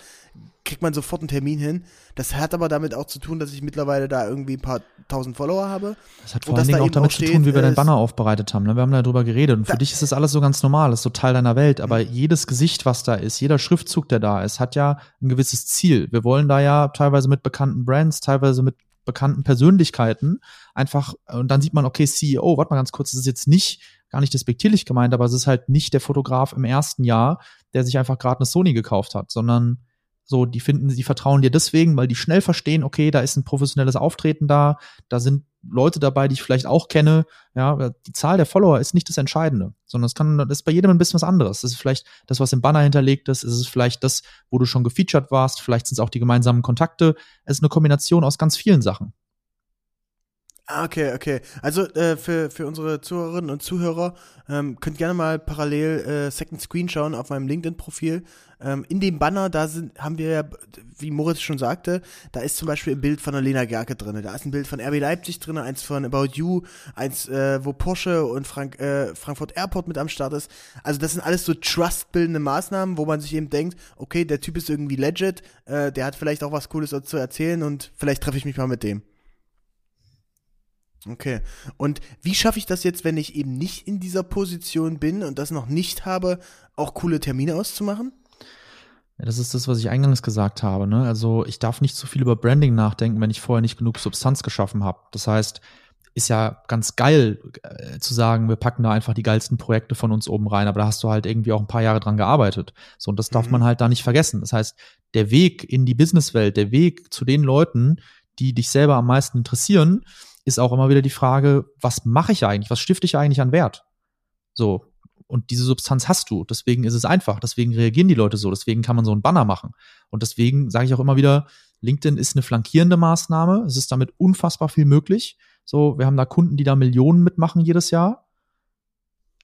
kriegt man sofort einen Termin hin. Das hat aber damit auch zu tun, dass ich mittlerweile da irgendwie ein paar tausend Follower habe. Das hat vor allen Dingen da auch damit auch zu steht, tun, wie wir dein es- Banner aufbereitet haben. Ne? Wir haben da drüber geredet und für dich ist das alles so ganz normal, das ist so Teil deiner Welt. Aber Mhm. jedes Gesicht, was da ist, jeder Schriftzug, der da ist, hat ja ein gewisses Ziel. Wir wollen da ja teilweise mit bekannten Brands, teilweise mit bekannten Persönlichkeiten einfach, und dann sieht man, okay, CEO, warte mal ganz kurz, das ist jetzt nicht, gar nicht despektierlich gemeint, aber es ist halt nicht der Fotograf im ersten Jahr, der sich einfach gerade eine Sony gekauft hat, sondern so, die finden, die vertrauen dir deswegen, weil die schnell verstehen, okay, da ist ein professionelles Auftreten da, da sind Leute dabei, die ich vielleicht auch kenne. Ja, die Zahl der Follower ist nicht das Entscheidende, sondern es kann, das ist bei jedem ein bisschen was anderes. Das ist vielleicht das, was im Banner hinterlegt ist, es ist vielleicht das, wo du schon gefeatured warst, vielleicht sind es auch die gemeinsamen Kontakte. Es ist eine Kombination aus ganz vielen Sachen. Ah, okay, okay. Also äh, für, für unsere Zuhörerinnen und Zuhörer ähm, könnt gerne mal parallel äh, Second Screen schauen auf meinem LinkedIn-Profil. Ähm, in dem Banner, da sind, haben wir ja, wie Moritz schon sagte, da ist zum Beispiel ein Bild von der Lena Gerke drin. Da ist ein Bild von RB Leipzig drin, eins von About You, eins, äh, wo Porsche und Frank, äh, Frankfurt Airport mit am Start ist. Also das sind alles so trustbildende Maßnahmen, wo man sich eben denkt, okay, der Typ ist irgendwie legit, äh, der hat vielleicht auch was Cooles zu erzählen und vielleicht treffe ich mich mal mit dem. Okay. Und wie schaffe ich das jetzt, wenn ich eben nicht in dieser Position bin und das noch nicht habe, auch coole Termine auszumachen? Ja, das ist das, was ich eingangs gesagt habe. Ne? Also ich darf nicht zu viel über Branding nachdenken, wenn ich vorher nicht genug Substanz geschaffen habe. Das heißt, ist ja ganz geil äh, zu sagen, wir packen da einfach die geilsten Projekte von uns oben rein, aber da hast du halt irgendwie auch ein paar Jahre dran gearbeitet. So, und das darf Mhm. man halt da nicht vergessen. Das heißt, der Weg in die Businesswelt, der Weg zu den Leuten, die dich selber am meisten interessieren, ist auch immer wieder die Frage, was mache ich eigentlich? Was stifte ich eigentlich an Wert? So. Und diese Substanz hast du. Deswegen ist es einfach. Deswegen reagieren die Leute so. Deswegen kann man so einen Banner machen. Und deswegen sage ich auch immer wieder, LinkedIn ist eine flankierende Maßnahme. Es ist damit unfassbar viel möglich. So, wir haben da Kunden, die da Millionen mitmachen jedes Jahr.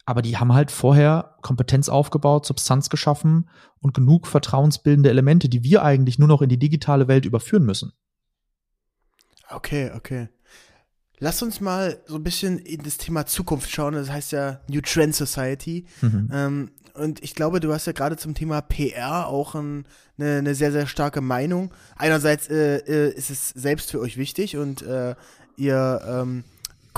Aber die haben halt vorher Kompetenz aufgebaut, Substanz geschaffen und genug vertrauensbildende Elemente, die wir eigentlich nur noch in die digitale Welt überführen müssen. Okay, okay. Lass uns mal so ein bisschen in das Thema Zukunft schauen. Das heißt ja New Trend Society. Mhm. Ähm, und ich glaube, du hast ja gerade zum Thema PR auch ein, eine, eine sehr, sehr starke Meinung. Einerseits äh, äh, ist es selbst für euch wichtig und äh, ihr ähm,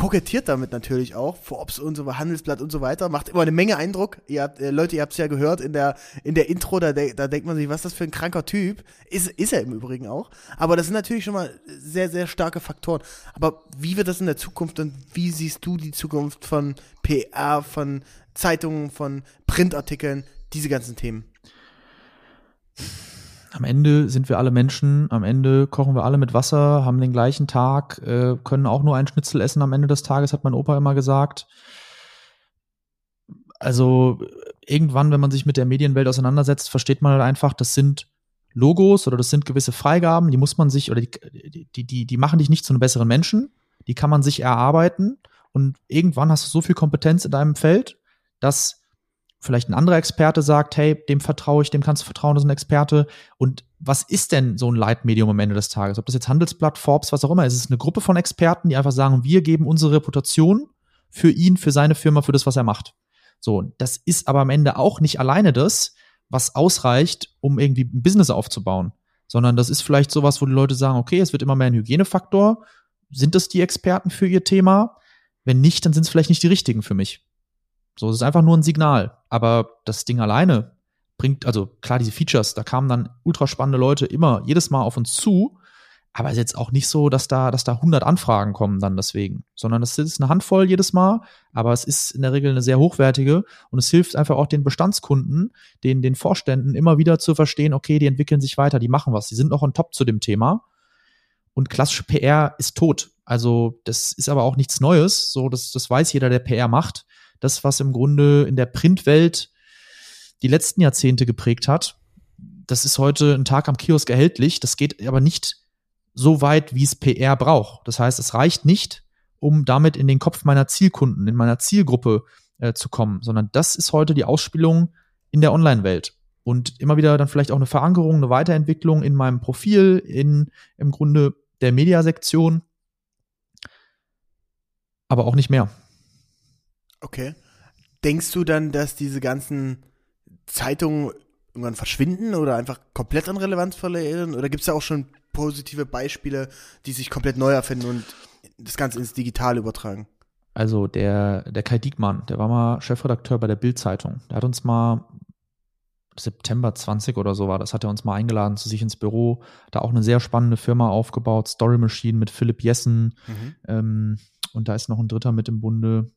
kokettiert damit natürlich auch, Forbes und so, Handelsblatt und so weiter, macht immer eine Menge Eindruck. Ihr habt, äh, Leute, ihr habt es ja gehört in der, in der Intro, da, de da denkt man sich, was ist das für ein kranker Typ? Ist, ist er im Übrigen auch. Aber das sind natürlich schon mal sehr, sehr starke Faktoren. Aber wie wird das in der Zukunft und wie siehst du die Zukunft von PR, von Zeitungen, von Printartikeln, diese ganzen Themen? Am Ende sind wir alle Menschen, am Ende kochen wir alle mit Wasser, haben den gleichen Tag, äh, können auch nur ein Schnitzel essen am Ende des Tages, hat mein Opa immer gesagt. Also irgendwann, wenn man sich mit der Medienwelt auseinandersetzt, versteht man halt einfach, das sind Logos oder das sind gewisse Freigaben, die muss man sich oder die, die, die, die machen dich nicht zu einem besseren Menschen, die kann man sich erarbeiten und irgendwann hast du so viel Kompetenz in deinem Feld, dass vielleicht ein anderer Experte sagt, hey, dem vertraue ich, dem kannst du vertrauen, das ist ein Experte. Und was ist denn so ein Leitmedium am Ende des Tages? Ob das jetzt Handelsblatt, Forbes, was auch immer ist, es ist eine Gruppe von Experten, die einfach sagen, wir geben unsere Reputation für ihn, für seine Firma, für das, was er macht. So, das ist aber am Ende auch nicht alleine das, was ausreicht, um irgendwie ein Business aufzubauen, sondern das ist vielleicht sowas, wo die Leute sagen, okay, es wird immer mehr ein Hygienefaktor. Sind das die Experten für ihr Thema? Wenn nicht, dann sind es vielleicht nicht die richtigen für mich. So, es ist einfach nur ein Signal. Aber das Ding alleine bringt, also klar, diese Features, da kamen dann ultra spannende Leute immer jedes Mal auf uns zu. Aber es ist jetzt auch nicht so, dass da, dass da 100 Anfragen kommen dann deswegen, sondern es ist eine Handvoll jedes Mal, aber es ist in der Regel eine sehr hochwertige und es hilft einfach auch den Bestandskunden, den, den Vorständen immer wieder zu verstehen, okay, die entwickeln sich weiter, die machen was, die sind noch on top zu dem Thema. Und klassische PR ist tot. Also, das ist aber auch nichts Neues. So, das, das weiß jeder, der PR macht das, was im Grunde in der Printwelt die letzten Jahrzehnte geprägt hat. Das ist heute ein Tag am Kiosk erhältlich. Das geht aber nicht so weit, wie es PR braucht. Das heißt, es reicht nicht, um damit in den Kopf meiner Zielkunden, in meiner Zielgruppe äh, zu kommen, sondern das ist heute die Ausspielung in der Online-Welt. Und immer wieder dann vielleicht auch eine Verankerung, eine Weiterentwicklung in meinem Profil, in im Grunde der Mediasektion, aber auch nicht mehr. Okay. Denkst du dann, dass diese ganzen Zeitungen irgendwann verschwinden oder einfach komplett an Relevanz verlieren? Oder gibt es da auch schon positive Beispiele, die sich komplett neu erfinden und das Ganze ins Digitale übertragen? Also der, der Kai Diekmann, der war mal Chefredakteur bei der Bild-Zeitung. Der hat uns mal September 20 oder so war das, hat er uns mal eingeladen zu sich ins Büro, da auch eine sehr spannende Firma aufgebaut, Story Machine mit Philipp Jessen. Mhm. Ähm, und da ist noch ein Dritter mit im Bunde,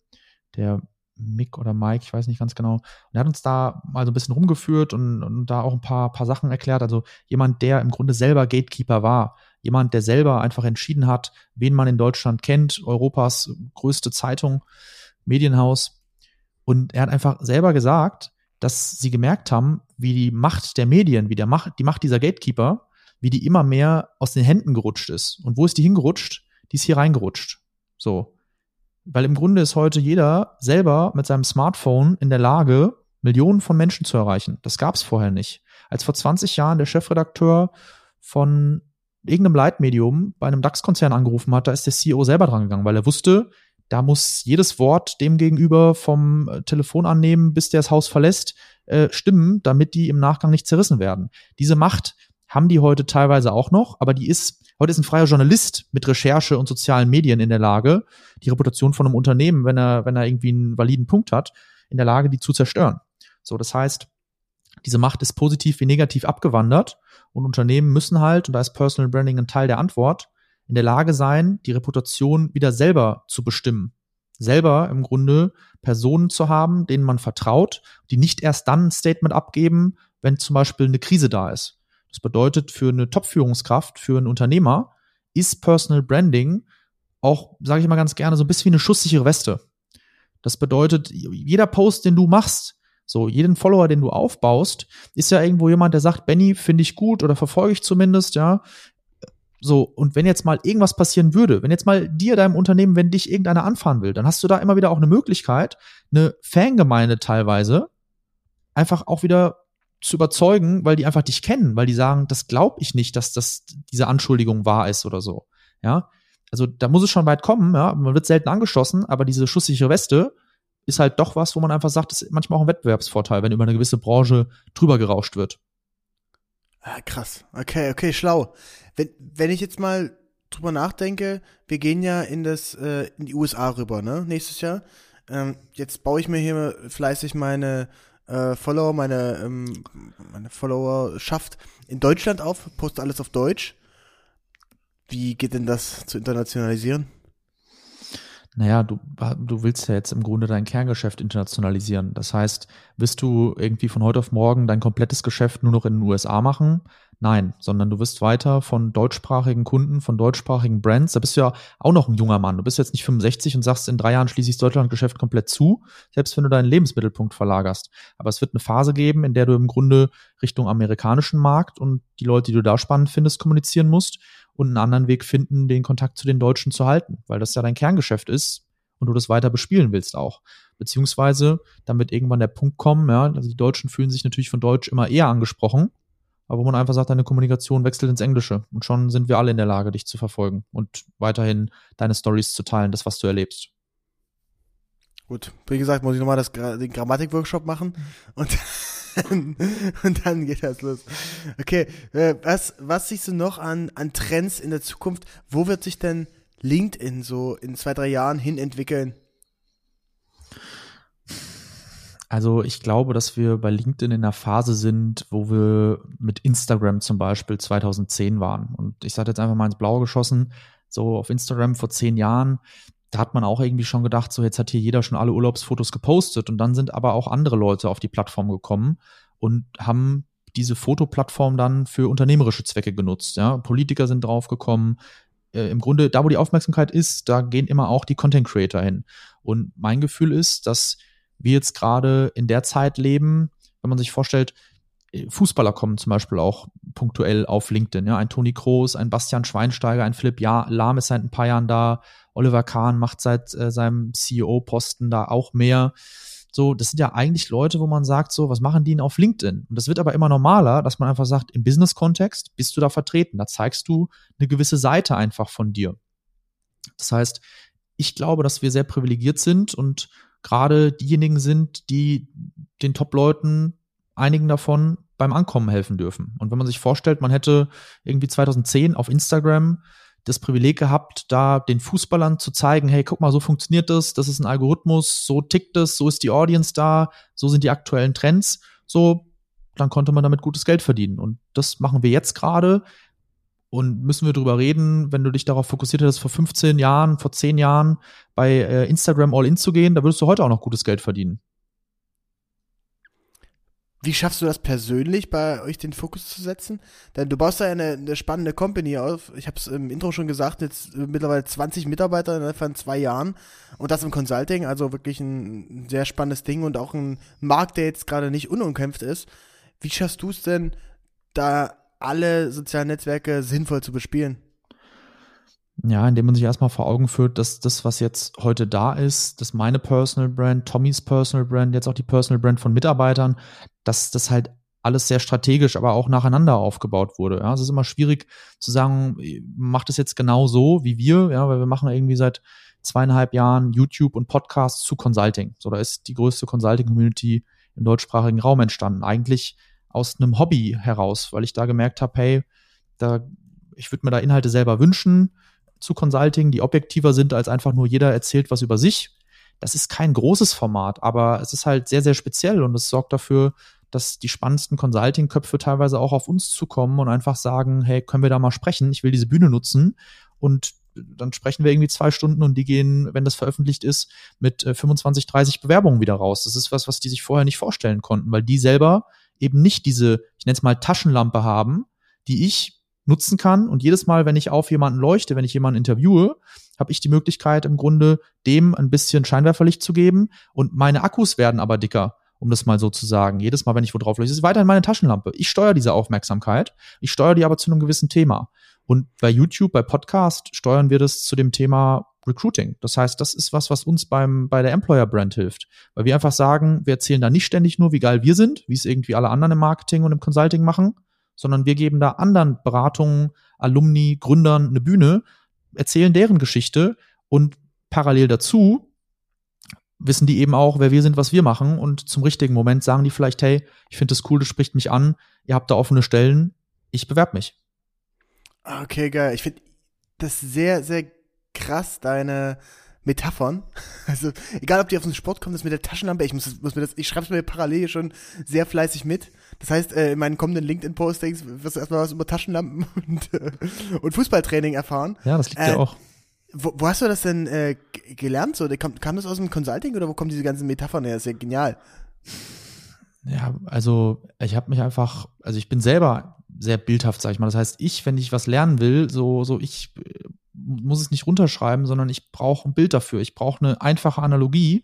der Mick oder Mike, ich weiß nicht ganz genau. Und er hat uns da mal so ein bisschen rumgeführt und, und da auch ein paar, paar Sachen erklärt. Also jemand, der im Grunde selber Gatekeeper war. Jemand, der selber einfach entschieden hat, wen man in Deutschland kennt, Europas größte Zeitung, Medienhaus. Und er hat einfach selber gesagt, dass sie gemerkt haben, wie die Macht der Medien, wie der Macht, die Macht dieser Gatekeeper, wie die immer mehr aus den Händen gerutscht ist. Und wo ist die hingerutscht? Die ist hier reingerutscht. So. Weil im Grunde ist heute jeder selber mit seinem Smartphone in der Lage, Millionen von Menschen zu erreichen. Das gab es vorher nicht. Als vor 20 Jahren der Chefredakteur von irgendeinem Leitmedium bei einem DAX-Konzern angerufen hat, da ist der CEO selber dran gegangen, weil er wusste, da muss jedes Wort dem gegenüber vom äh, Telefon annehmen, bis der das Haus verlässt, äh, stimmen, damit die im Nachgang nicht zerrissen werden. Diese Macht haben die heute teilweise auch noch, aber die ist Heute ist ein freier Journalist mit Recherche und sozialen Medien in der Lage, die Reputation von einem Unternehmen, wenn er, wenn er irgendwie einen validen Punkt hat, in der Lage, die zu zerstören. So, das heißt, diese Macht ist positiv wie negativ abgewandert und Unternehmen müssen halt, und da ist Personal Branding ein Teil der Antwort, in der Lage sein, die Reputation wieder selber zu bestimmen. Selber im Grunde Personen zu haben, denen man vertraut, die nicht erst dann ein Statement abgeben, wenn zum Beispiel eine Krise da ist. Das bedeutet, für eine Top-Führungskraft, für einen Unternehmer ist Personal Branding auch, sage ich mal ganz gerne, so ein bisschen wie eine schusssichere Weste. Das bedeutet, jeder Post, den du machst, so jeden Follower, den du aufbaust, ist ja irgendwo jemand, der sagt, Benny, finde ich gut oder verfolge ich zumindest, ja. So, und wenn jetzt mal irgendwas passieren würde, wenn jetzt mal dir, deinem Unternehmen, wenn dich irgendeiner anfahren will, dann hast du da immer wieder auch eine Möglichkeit, eine Fangemeinde teilweise einfach auch wieder zu überzeugen, weil die einfach dich kennen, weil die sagen, das glaube ich nicht, dass das diese Anschuldigung wahr ist oder so. Ja, also da muss es schon weit kommen. Ja, man wird selten angeschossen, aber diese schusssichere Weste ist halt doch was, wo man einfach sagt, das ist manchmal auch ein Wettbewerbsvorteil, wenn über eine gewisse Branche drüber gerauscht wird. Ah, krass. Okay, okay, schlau. Wenn, wenn ich jetzt mal drüber nachdenke, wir gehen ja in das, äh, in die USA rüber, ne, nächstes Jahr. Ähm, jetzt baue ich mir hier fleißig meine äh, Follower, meine, ähm, meine Followerschaft in Deutschland auf, poste alles auf Deutsch. Wie geht denn das zu internationalisieren? Naja, du, du willst ja jetzt im Grunde dein Kerngeschäft internationalisieren. Das heißt, wirst du irgendwie von heute auf morgen dein komplettes Geschäft nur noch in den USA machen? Nein, sondern du wirst weiter von deutschsprachigen Kunden, von deutschsprachigen Brands, da bist du ja auch noch ein junger Mann. Du bist jetzt nicht 65 und sagst, in drei Jahren schließe ich das Deutschlandgeschäft komplett zu, selbst wenn du deinen Lebensmittelpunkt verlagerst. Aber es wird eine Phase geben, in der du im Grunde Richtung amerikanischen Markt und die Leute, die du da spannend findest, kommunizieren musst und einen anderen Weg finden, den Kontakt zu den Deutschen zu halten, weil das ja dein Kerngeschäft ist und du das weiter bespielen willst auch. Beziehungsweise dann wird irgendwann der Punkt kommen, ja, also die Deutschen fühlen sich natürlich von Deutsch immer eher angesprochen, aber wo man einfach sagt, deine Kommunikation wechselt ins Englische und schon sind wir alle in der Lage, dich zu verfolgen und weiterhin deine Stories zu teilen, das, was du erlebst. Gut, wie gesagt, muss ich nochmal den Grammatik-Workshop machen und und dann geht das los. Okay, äh, was, was siehst du noch an, an Trends in der Zukunft? Wo wird sich denn LinkedIn so in zwei, drei Jahren hin entwickeln? Also ich glaube, dass wir bei LinkedIn in einer Phase sind, wo wir mit Instagram zum Beispiel 2010 waren. Und ich sage jetzt einfach mal ins Blaue geschossen, so auf Instagram vor zehn Jahren, da hat man auch irgendwie schon gedacht, so jetzt hat hier jeder schon alle Urlaubsfotos gepostet und dann sind aber auch andere Leute auf die Plattform gekommen und haben diese Fotoplattform dann für unternehmerische Zwecke genutzt. Ja? Politiker sind draufgekommen. Äh, Im Grunde, da wo die Aufmerksamkeit ist, da gehen immer auch die Content Creator hin. Und mein Gefühl ist, dass wir jetzt gerade in der Zeit leben, wenn man sich vorstellt, äh, Fußballer kommen zum Beispiel auch punktuell auf LinkedIn. Ja, ein Toni Kroos, ein Bastian Schweinsteiger, ein Philipp ja Lahm ist seit ein paar Jahren da. Oliver Kahn macht seit äh, seinem CEO-Posten da auch mehr. So, das sind ja eigentlich Leute, wo man sagt, so, was machen die denn auf LinkedIn? Und das wird aber immer normaler, dass man einfach sagt, im Business-Kontext bist du da vertreten. Da zeigst du eine gewisse Seite einfach von dir. Das heißt, ich glaube, dass wir sehr privilegiert sind und gerade diejenigen sind, die den Top-Leuten, einigen davon, beim Ankommen helfen dürfen. Und wenn man sich vorstellt, man hätte irgendwie 2010 auf Instagram das Privileg gehabt, da den Fußballern zu zeigen, hey, guck mal, so funktioniert das, das ist ein Algorithmus, so tickt es, so ist die Audience da, so sind die aktuellen Trends, so, dann konnte man damit gutes Geld verdienen. Und das machen wir jetzt gerade. Und müssen wir drüber reden, wenn du dich darauf fokussiert hättest, vor 15 Jahren, vor 10 Jahren bei äh, Instagram All-In zu gehen, da würdest du heute auch noch gutes Geld verdienen. Wie schaffst du das persönlich, bei euch den Fokus zu setzen? Denn du baust da eine, eine spannende Company auf. Ich habe es im Intro schon gesagt, jetzt äh, mittlerweile 20 Mitarbeiter innerhalb von zwei Jahren. Und das im Consulting, also wirklich ein sehr spannendes Ding und auch ein Markt, der jetzt gerade nicht unumkämpft ist. Wie schaffst du es denn, da alle sozialen Netzwerke sinnvoll zu bespielen? Ja, indem man sich erstmal vor Augen führt, dass das, was jetzt heute da ist, dass meine Personal Brand, Tommys Personal Brand, jetzt auch die Personal Brand von Mitarbeitern, dass das halt alles sehr strategisch, aber auch nacheinander aufgebaut wurde. Ja, es ist immer schwierig zu sagen, macht es jetzt genau so wie wir, ja, weil wir machen irgendwie seit zweieinhalb Jahren YouTube und Podcasts zu Consulting. So, da ist die größte Consulting-Community im deutschsprachigen Raum entstanden. Eigentlich aus einem Hobby heraus, weil ich da gemerkt habe, hey, da, ich würde mir da Inhalte selber wünschen zu Consulting, die objektiver sind, als einfach nur jeder erzählt was über sich. Das ist kein großes Format, aber es ist halt sehr, sehr speziell und es sorgt dafür, dass die spannendsten Consulting-Köpfe teilweise auch auf uns zukommen und einfach sagen, hey, können wir da mal sprechen? Ich will diese Bühne nutzen und dann sprechen wir irgendwie zwei Stunden und die gehen, wenn das veröffentlicht ist, mit 25, äh, 30 Bewerbungen wieder raus. Das ist was, was die sich vorher nicht vorstellen konnten, weil die selber eben nicht diese, ich nenne es mal Taschenlampe haben, die ich nutzen kann. Und jedes Mal, wenn ich auf jemanden leuchte, wenn ich jemanden interviewe, habe ich die Möglichkeit, im Grunde dem ein bisschen Scheinwerferlicht zu geben. Und meine Akkus werden aber dicker, um das mal so zu sagen. Jedes Mal, wenn ich wo drauf leuchte, ist weiterhin meine Taschenlampe. Ich steuere diese Aufmerksamkeit. Ich steuere die aber zu einem gewissen Thema. Und bei YouTube, bei Podcast steuern wir das zu dem Thema Recruiting. Das heißt, das ist was, was uns beim, bei der Employer Brand hilft. Weil wir einfach sagen, wir erzählen da nicht ständig nur, wie geil wir sind, wie es irgendwie alle anderen im Marketing und im Consulting machen, sondern wir geben da anderen Beratungen, Alumni, Gründern eine Bühne, erzählen deren Geschichte und parallel dazu wissen die eben auch, wer wir sind, was wir machen und zum richtigen Moment sagen die vielleicht, hey, ich finde das cool, das spricht mich an, ihr habt da offene Stellen, ich bewerbe mich. Okay, geil. Ich finde das sehr, sehr krass, deine Metaphern. Also, egal ob die auf den Sport kommen, das mit der Taschenlampe, ich muss, muss mir das, ich schreibe es mir parallel schon sehr fleißig mit. Das heißt, äh, in meinen kommenden LinkedIn-Postings wirst du erstmal was über Taschenlampen und, äh, und Fußballtraining erfahren. Ja, das liegt äh, ja auch. Wo, wo hast du das denn äh, gelernt? So, kam, kam das aus dem Consulting oder wo kommen diese ganzen Metaphern her? Das ist ja genial. Ja, also ich habe mich einfach, also ich bin selber sehr bildhaft, sag ich mal. Das heißt, ich, wenn ich was lernen will, so, so ich muss es nicht runterschreiben, sondern ich brauche ein Bild dafür. Ich brauche eine einfache Analogie.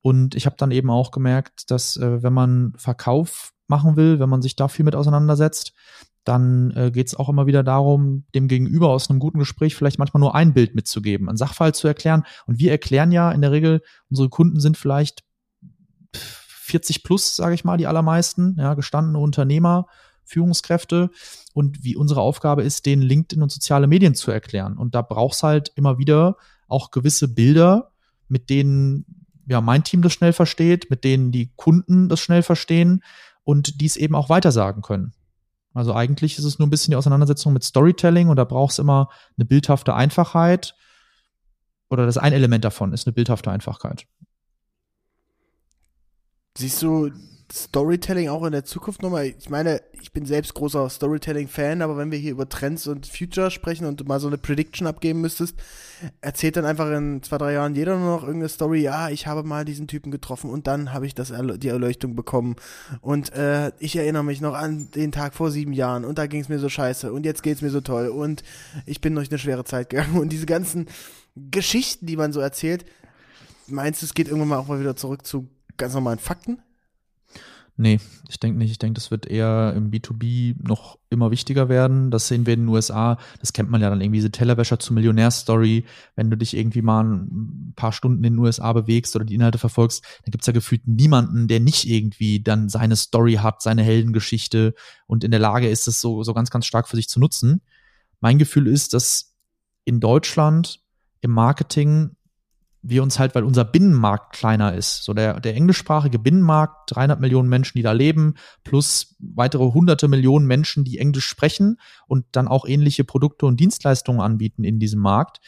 Und ich habe dann eben auch gemerkt, dass äh, wenn man Verkauf machen will, wenn man sich da viel mit auseinandersetzt, dann äh, geht es auch immer wieder darum, dem Gegenüber aus einem guten Gespräch vielleicht manchmal nur ein Bild mitzugeben, einen Sachverhalt zu erklären. Und wir erklären ja in der Regel, unsere Kunden sind vielleicht 40 plus, sage ich mal, die allermeisten, ja, gestandene Unternehmer, Führungskräfte und wie unsere Aufgabe ist, denen LinkedIn und soziale Medien zu erklären. Und da brauchst halt immer wieder auch gewisse Bilder, mit denen ja mein Team das schnell versteht, mit denen die Kunden das schnell verstehen und dies eben auch weitersagen können. Also eigentlich ist es nur ein bisschen die Auseinandersetzung mit Storytelling und da brauchst immer eine bildhafte Einfachheit oder das ein Element davon ist eine bildhafte Einfachheit. Siehst du Storytelling auch in der Zukunft nochmal? Ich meine, ich bin selbst großer Storytelling-Fan, aber wenn wir hier über Trends und Future sprechen und du mal so eine Prediction abgeben müsstest, erzählt dann einfach in zwei, drei Jahren jeder nur noch irgendeine Story, ja, ich habe mal diesen Typen getroffen und dann habe ich das die Erleuchtung bekommen. Und äh, ich erinnere mich noch an den Tag vor sieben Jahren und da ging es mir so scheiße und jetzt geht es mir so toll und ich bin durch eine schwere Zeit gegangen. Und diese ganzen Geschichten, die man so erzählt, meinst du, es geht irgendwann mal auch mal wieder zurück zu ganz normalen Fakten? Nee, ich denke nicht. Ich denke, das wird eher im B2B noch immer wichtiger werden. Das sehen wir in den USA. Das kennt man ja dann irgendwie, diese Tellerwäscher zu Millionär-Story. Wenn du dich irgendwie mal ein paar Stunden in den USA bewegst oder die Inhalte verfolgst, dann gibt's ja gefühlt niemanden, der nicht irgendwie dann seine Story hat, seine Heldengeschichte und in der Lage ist, es so, so ganz, ganz stark für sich zu nutzen. Mein Gefühl ist, dass in Deutschland im Marketing wir uns halt, weil unser Binnenmarkt kleiner ist, so der, der englischsprachige Binnenmarkt, 300 Millionen Menschen, die da leben, plus weitere hunderte Millionen Menschen, die Englisch sprechen und dann auch ähnliche Produkte und Dienstleistungen anbieten in diesem Markt.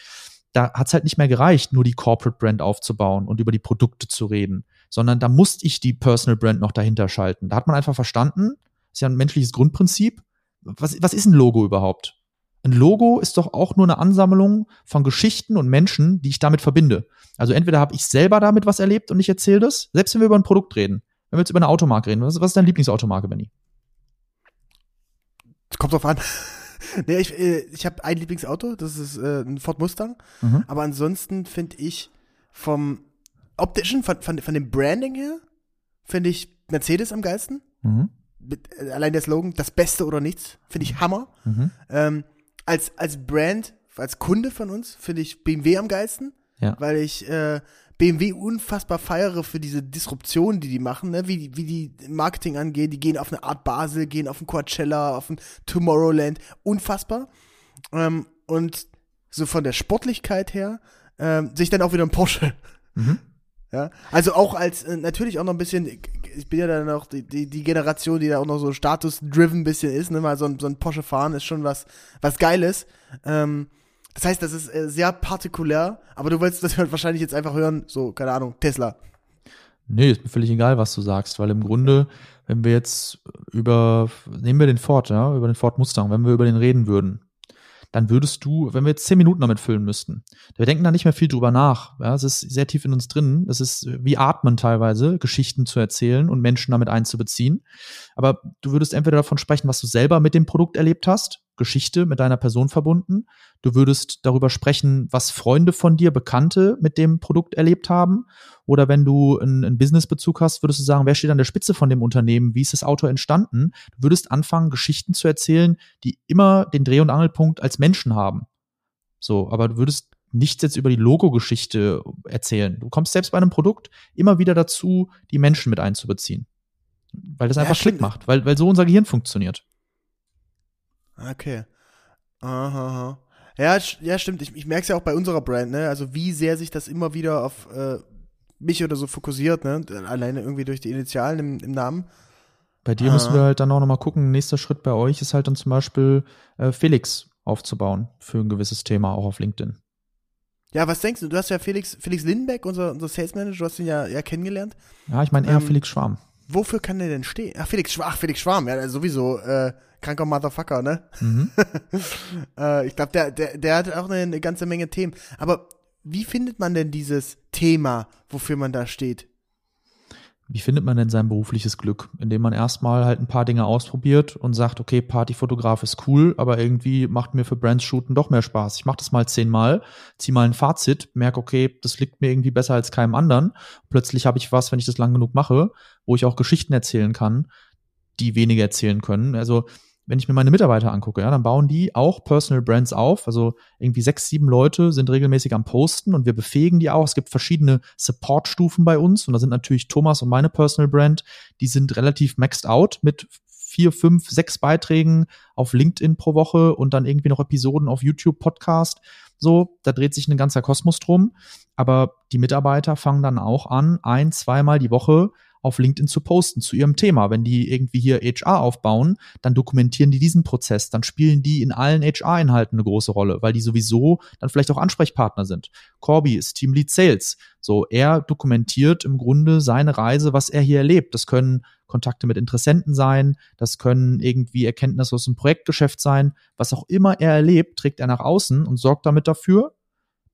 Da hat es halt nicht mehr gereicht, nur die Corporate Brand aufzubauen und über die Produkte zu reden, sondern da musste ich die Personal Brand noch dahinter schalten. Da hat man einfach verstanden, ist ja ein menschliches Grundprinzip. Was, was ist ein Logo überhaupt? Ein Logo ist doch auch nur eine Ansammlung von Geschichten und Menschen, die ich damit verbinde. Also entweder habe ich selber damit was erlebt und ich erzähle das, selbst wenn wir über ein Produkt reden. Wenn wir jetzt über eine Automarke reden, was, was ist deine Lieblingsautomarke, Benny? Kommt drauf an. nee, ich, äh, ich habe ein Lieblingsauto, das ist äh, ein Ford Mustang. Mhm. Aber ansonsten finde ich vom optischen, von, von, von dem Branding her, finde ich Mercedes am geilsten. Mhm. Mit, äh, allein der Slogan, das Beste oder nichts, finde ich Hammer. Mhm. Ähm, als, als Brand, als Kunde von uns, finde ich BMW am geilsten. Ja. Weil ich äh, BMW unfassbar feiere für diese Disruption, die die machen, ne? wie, wie die Marketing angehen. Die gehen auf eine Art Basel, gehen auf ein Coachella, auf ein Tomorrowland. Unfassbar. Ähm, und so von der Sportlichkeit her, ähm, sich dann auch wieder ein Porsche. Mhm. Ja, also auch als, äh, natürlich auch noch ein bisschen, ich bin ja dann auch die, die, die Generation, die da auch noch so status-driven ein bisschen ist, ne, mal so ein, so ein Porsche fahren ist schon was, was Geiles. Ähm, das heißt, das ist äh, sehr partikulär, aber du willst das wahrscheinlich jetzt einfach hören, so, keine Ahnung, Tesla. Nee, ist mir völlig egal, was du sagst, weil im Grunde, wenn wir jetzt über, nehmen wir den Ford, ja, über den Ford Mustang, wenn wir über den reden würden, dann würdest du, wenn wir jetzt zehn Minuten damit füllen müssten, wir denken da nicht mehr viel drüber nach. Ja, es ist sehr tief in uns drin. Es ist wie Atmen teilweise, Geschichten zu erzählen und Menschen damit einzubeziehen. Aber du würdest entweder davon sprechen, was du selber mit dem Produkt erlebt hast, Geschichte mit deiner Person verbunden. Du würdest darüber sprechen, was Freunde von dir, Bekannte mit dem Produkt erlebt haben. Oder wenn du einen, einen Businessbezug hast, würdest du sagen, wer steht an der Spitze von dem Unternehmen? Wie ist das Auto entstanden? Du würdest anfangen, Geschichten zu erzählen, die immer den Dreh- und Angelpunkt als Menschen haben. So, aber du würdest nichts jetzt über die Logo-Geschichte erzählen. Du kommst selbst bei einem Produkt immer wieder dazu, die Menschen mit einzubeziehen. Weil das einfach ja, Klick macht, weil, weil so unser Gehirn funktioniert. Okay. Aha, aha. Ja, ja, stimmt. Ich, ich merke es ja auch bei unserer Brand, ne? Also wie sehr sich das immer wieder auf äh, mich oder so fokussiert, ne? Alleine irgendwie durch die Initialen im, im Namen. Bei dir ah. müssen wir halt dann auch nochmal gucken. Nächster Schritt bei euch ist halt dann zum Beispiel äh, Felix aufzubauen für ein gewisses Thema auch auf LinkedIn. Ja, was denkst du? Du hast ja Felix, Felix Lindenbeck, unser, unser Sales Manager, du hast ihn ja, ja kennengelernt. Ja, ich meine eher Ähm, Felix Schwarm. Wofür kann der denn stehen? Ach, Felix Schwarm, ach, Felix Schwarm, ja, sowieso, äh, kranker Motherfucker, ne? Mhm. äh, ich glaube, der, der, der hat auch eine, eine ganze Menge Themen. Aber wie findet man denn dieses Thema, wofür man da steht? Wie findet man denn sein berufliches Glück? Indem man erstmal halt ein paar Dinge ausprobiert und sagt, okay, Partyfotograf ist cool, aber irgendwie macht mir für Brands shooten doch mehr Spaß. Ich mache das mal zehnmal, zieh mal ein Fazit, merke, okay, das liegt mir irgendwie besser als keinem anderen. Plötzlich habe ich was, wenn ich das lang genug mache, wo ich auch Geschichten erzählen kann, die wenige erzählen können. Also wenn ich mir meine Mitarbeiter angucke, ja, dann bauen die auch Personal Brands auf. Also irgendwie sechs, sieben Leute sind regelmäßig am Posten und wir befähigen die auch. Es gibt verschiedene Support-Stufen bei uns und da sind natürlich Thomas und meine Personal Brand, die sind relativ maxed out mit vier, fünf, sechs Beiträgen auf LinkedIn pro Woche und dann irgendwie noch Episoden auf YouTube, Podcast. So, da dreht sich ein ganzer Kosmos drum. Aber die Mitarbeiter fangen dann auch an, ein, zweimal die Woche auf LinkedIn zu posten zu ihrem Thema. Wenn die irgendwie hier HR aufbauen, dann dokumentieren die diesen Prozess, dann spielen die in allen HR-Inhalten eine große Rolle, weil die sowieso dann vielleicht auch Ansprechpartner sind. Corby ist Teamlead Sales. So, er dokumentiert im Grunde seine Reise, was er hier erlebt. Das können Kontakte mit Interessenten sein, das können irgendwie Erkenntnisse aus dem Projektgeschäft sein. Was auch immer er erlebt, trägt er nach außen und sorgt damit dafür,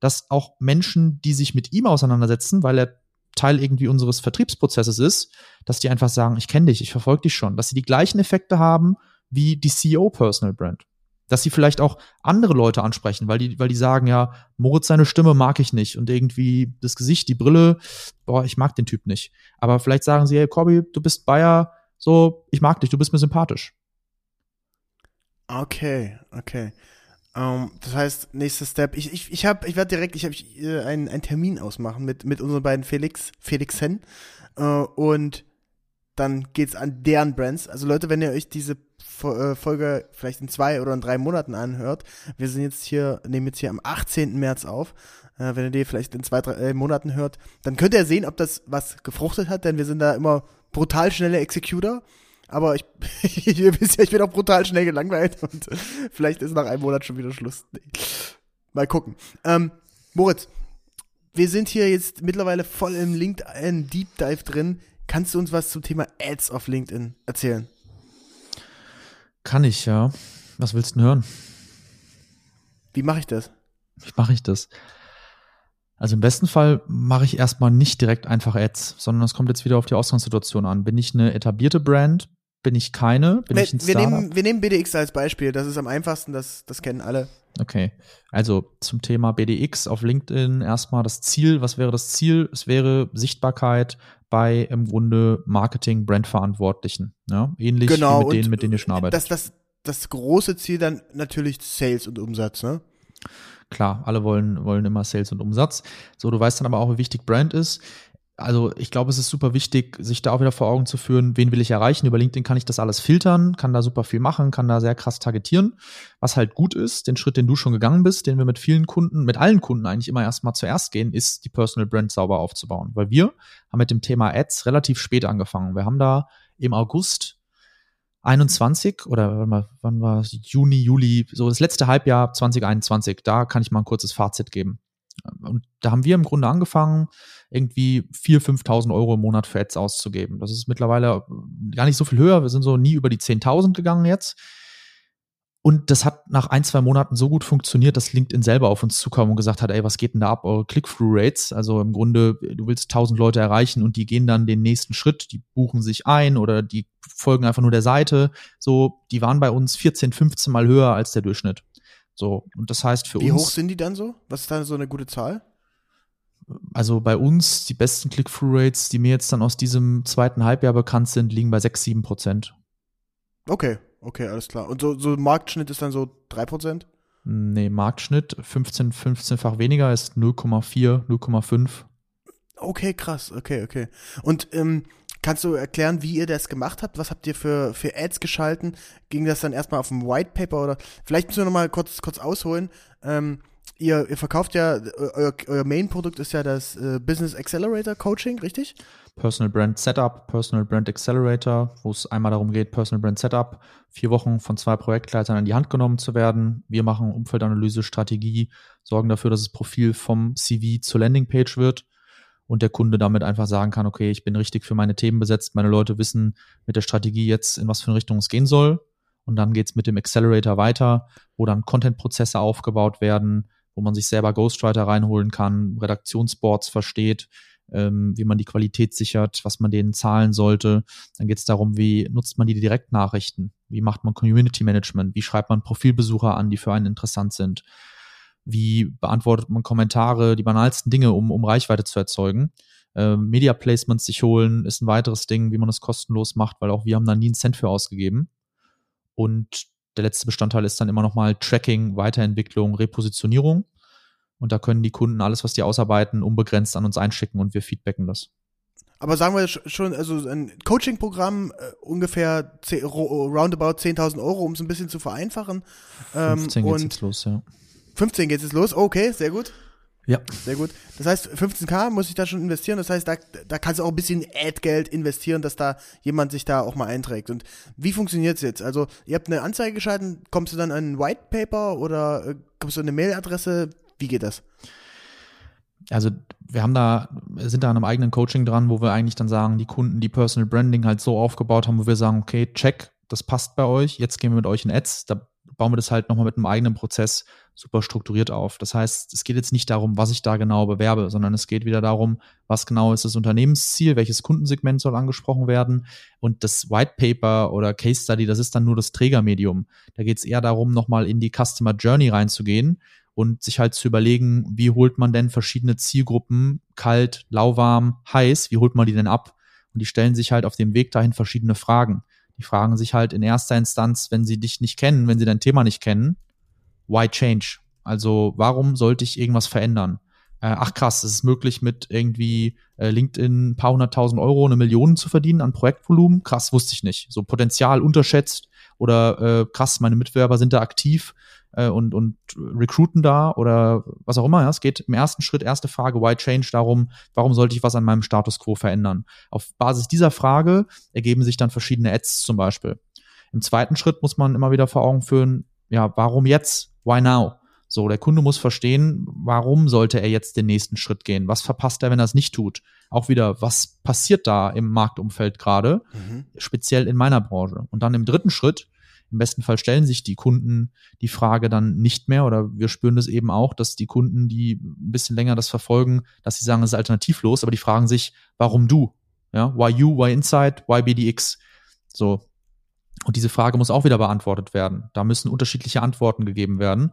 dass auch Menschen, die sich mit ihm auseinandersetzen, weil er Teil irgendwie unseres Vertriebsprozesses ist, dass die einfach sagen, ich kenne dich, ich verfolge dich schon, dass sie die gleichen Effekte haben wie die CEO Personal Brand. Dass sie vielleicht auch andere Leute ansprechen, weil die, weil die sagen, ja, Moritz, seine Stimme mag ich nicht und irgendwie das Gesicht, die Brille, boah, ich mag den Typ nicht. Aber vielleicht sagen sie, hey, Corby, du bist Bayer, so, ich mag dich, du bist mir sympathisch. Okay, okay. Ähm, das heißt, nächster Step. Ich, ich, ich habe, ich werde direkt, ich habe äh, einen, einen Termin ausmachen mit, mit unseren beiden Felix, Felixen. Äh, und dann geht's an deren Brands. Also Leute, wenn ihr euch diese äh, Folge vielleicht in zwei oder in drei Monaten anhört, wir sind jetzt hier, nehmen jetzt hier am 18. März auf. Äh, wenn ihr die vielleicht in zwei, drei äh, Monaten hört, dann könnt ihr sehen, ob das was gefruchtet hat, denn wir sind da immer brutal schnelle Executor. Aber ich, ihr wisst ja, ich bin auch brutal schnell gelangweilt und vielleicht ist nach einem Monat schon wieder Schluss. Nee. Mal gucken. Ähm, Moritz, wir sind hier jetzt mittlerweile voll im LinkedIn Deep Dive drin. Kannst du uns was zum Thema Ads auf LinkedIn erzählen? Kann ich, ja. Was willst du denn hören? Wie mache ich das? Wie mache ich das? Also im besten Fall mache ich erstmal nicht direkt einfach Ads, sondern es kommt jetzt wieder auf die Ausgangssituation an. Bin ich eine etablierte Brand? Bin ich keine? Bin wir, ich ein wir, Startup? nehmen, wir nehmen BDX als Beispiel. Das ist am einfachsten, das, das kennen alle. Okay, also zum Thema BDX auf LinkedIn erstmal das Ziel. Was wäre das Ziel? Es wäre Sichtbarkeit bei im Grunde Marketing, Brandverantwortlichen. Ja? Ähnlich Genau, wie mit denen, mit denen ihr schon arbeitet. Das, das, das große Ziel dann natürlich Sales und Umsatz, ne? Klar, alle wollen, wollen immer Sales und Umsatz. So, du weißt dann aber auch, wie wichtig Brand ist. Also ich glaube, es ist super wichtig, sich da auch wieder vor Augen zu führen, wen will ich erreichen. Über LinkedIn kann ich das alles filtern, kann da super viel machen, kann da sehr krass targetieren. Was halt gut ist, den Schritt, den du schon gegangen bist, den wir mit vielen Kunden, mit allen Kunden eigentlich immer erstmal zuerst gehen, ist die Personal Brand sauber aufzubauen. Weil wir haben mit dem Thema Ads relativ spät angefangen. Wir haben da im August 21 oder wann war es? Juni, Juli, so das letzte Halbjahr 2021, da kann ich mal ein kurzes Fazit geben. Und da haben wir im Grunde angefangen, irgendwie 4.000, 5.000 Euro im Monat für Ads auszugeben. Das ist mittlerweile gar nicht so viel höher. Wir sind so nie über die 10.000 gegangen jetzt. Und das hat nach ein, zwei Monaten so gut funktioniert, dass LinkedIn selber auf uns zukam und gesagt hat, ey, was geht denn da ab, eure Click-Through-Rates? Also im Grunde, du willst 1000 Leute erreichen und die gehen dann den nächsten Schritt, die buchen sich ein oder die folgen einfach nur der Seite. So, die waren bei uns 14, 15 Mal höher als der Durchschnitt. So, und das heißt für Wie uns. hoch sind die dann so? Was ist da so eine gute Zahl? Also bei uns, die besten Click-Through-Rates, die mir jetzt dann aus diesem zweiten Halbjahr bekannt sind, liegen bei 6, 7 Prozent. Okay, okay, alles klar. Und so, so Marktschnitt ist dann so 3%? Nee, Marktschnitt 15, 15-fach weniger ist 0,4, 0,5. Okay, krass, okay, okay. Und ähm, kannst du erklären, wie ihr das gemacht habt? Was habt ihr für, für Ads geschalten? Ging das dann erstmal auf dem White Paper oder vielleicht müssen wir nochmal kurz, kurz ausholen. Ähm, ihr, ihr verkauft ja, euer, euer Main-Produkt ist ja das äh, Business Accelerator Coaching, richtig? Personal Brand Setup, Personal Brand Accelerator, wo es einmal darum geht, Personal Brand Setup, vier Wochen von zwei Projektleitern in die Hand genommen zu werden. Wir machen Umfeldanalyse, Strategie, sorgen dafür, dass das Profil vom CV zur Landingpage wird und der Kunde damit einfach sagen kann, okay, ich bin richtig für meine Themen besetzt, meine Leute wissen mit der Strategie jetzt, in was für eine Richtung es gehen soll. Und dann geht's mit dem Accelerator weiter, wo dann Content-Prozesse aufgebaut werden, wo man sich selber Ghostwriter reinholen kann, Redaktionsboards versteht, ähm, wie man die Qualität sichert, was man denen zahlen sollte. Dann geht es darum, wie nutzt man die Direktnachrichten, wie macht man Community Management, wie schreibt man Profilbesucher an, die für einen interessant sind, wie beantwortet man Kommentare, die banalsten Dinge, um, um Reichweite zu erzeugen. Ähm, Media Placements sich holen ist ein weiteres Ding, wie man es kostenlos macht, weil auch wir haben da nie einen Cent für ausgegeben. Und der letzte Bestandteil ist dann immer nochmal Tracking, Weiterentwicklung, Repositionierung. Und da können die Kunden alles, was die ausarbeiten, unbegrenzt an uns einschicken und wir feedbacken das. Aber sagen wir schon, also ein Coaching-Programm äh, ungefähr 10, roundabout 10.000 Euro, um es ein bisschen zu vereinfachen. Ähm, 15 geht jetzt los, ja. 15 geht es los, okay, sehr gut. Ja. Sehr gut. Das heißt, 15k muss ich da schon investieren. Das heißt, da, da kannst du auch ein bisschen Ad-Geld investieren, dass da jemand sich da auch mal einträgt. Und wie funktioniert es jetzt? Also, ihr habt eine Anzeige geschalten, kommst du dann an ein White Paper oder äh, kommst du an eine Mailadresse? Wie geht das? Also wir haben da, sind da an einem eigenen Coaching dran, wo wir eigentlich dann sagen, die Kunden, die Personal Branding halt so aufgebaut haben, wo wir sagen, okay, check, das passt bei euch, jetzt gehen wir mit euch in Ads, da bauen wir das halt nochmal mit einem eigenen Prozess super strukturiert auf. Das heißt, es geht jetzt nicht darum, was ich da genau bewerbe, sondern es geht wieder darum, was genau ist das Unternehmensziel, welches Kundensegment soll angesprochen werden. Und das White Paper oder Case Study, das ist dann nur das Trägermedium. Da geht es eher darum, nochmal in die Customer Journey reinzugehen und sich halt zu überlegen, wie holt man denn verschiedene Zielgruppen, kalt, lauwarm, heiß, wie holt man die denn ab? Und die stellen sich halt auf dem Weg dahin verschiedene Fragen. Die fragen sich halt in erster Instanz, wenn sie dich nicht kennen, wenn sie dein Thema nicht kennen, why change? Also warum sollte ich irgendwas verändern? Äh, ach krass, es ist möglich mit irgendwie äh, LinkedIn ein paar hunderttausend Euro, eine Million zu verdienen an Projektvolumen. Krass, wusste ich nicht. So Potenzial unterschätzt oder äh, krass, meine Mitbewerber sind da aktiv äh, und, und recruiten da oder was auch immer. Ja. Es geht im ersten Schritt, erste Frage, why change, darum, warum sollte ich was an meinem Status quo verändern? Auf Basis dieser Frage ergeben sich dann verschiedene Ads zum Beispiel. Im zweiten Schritt muss man immer wieder vor Augen führen, ja, warum jetzt? Why now? So, der Kunde muss verstehen, warum sollte er jetzt den nächsten Schritt gehen? Was verpasst er, wenn er es nicht tut? Auch wieder, was passiert da im Marktumfeld gerade, mhm. speziell in meiner Branche? Und dann im dritten Schritt, im besten Fall stellen sich die Kunden die Frage dann nicht mehr oder wir spüren das eben auch, dass die Kunden, die ein bisschen länger das verfolgen, dass sie sagen, es ist alternativlos, aber die fragen sich, warum du? Ja, why you, why inside, why BDX? So. Und diese Frage muss auch wieder beantwortet werden. Da müssen unterschiedliche Antworten gegeben werden.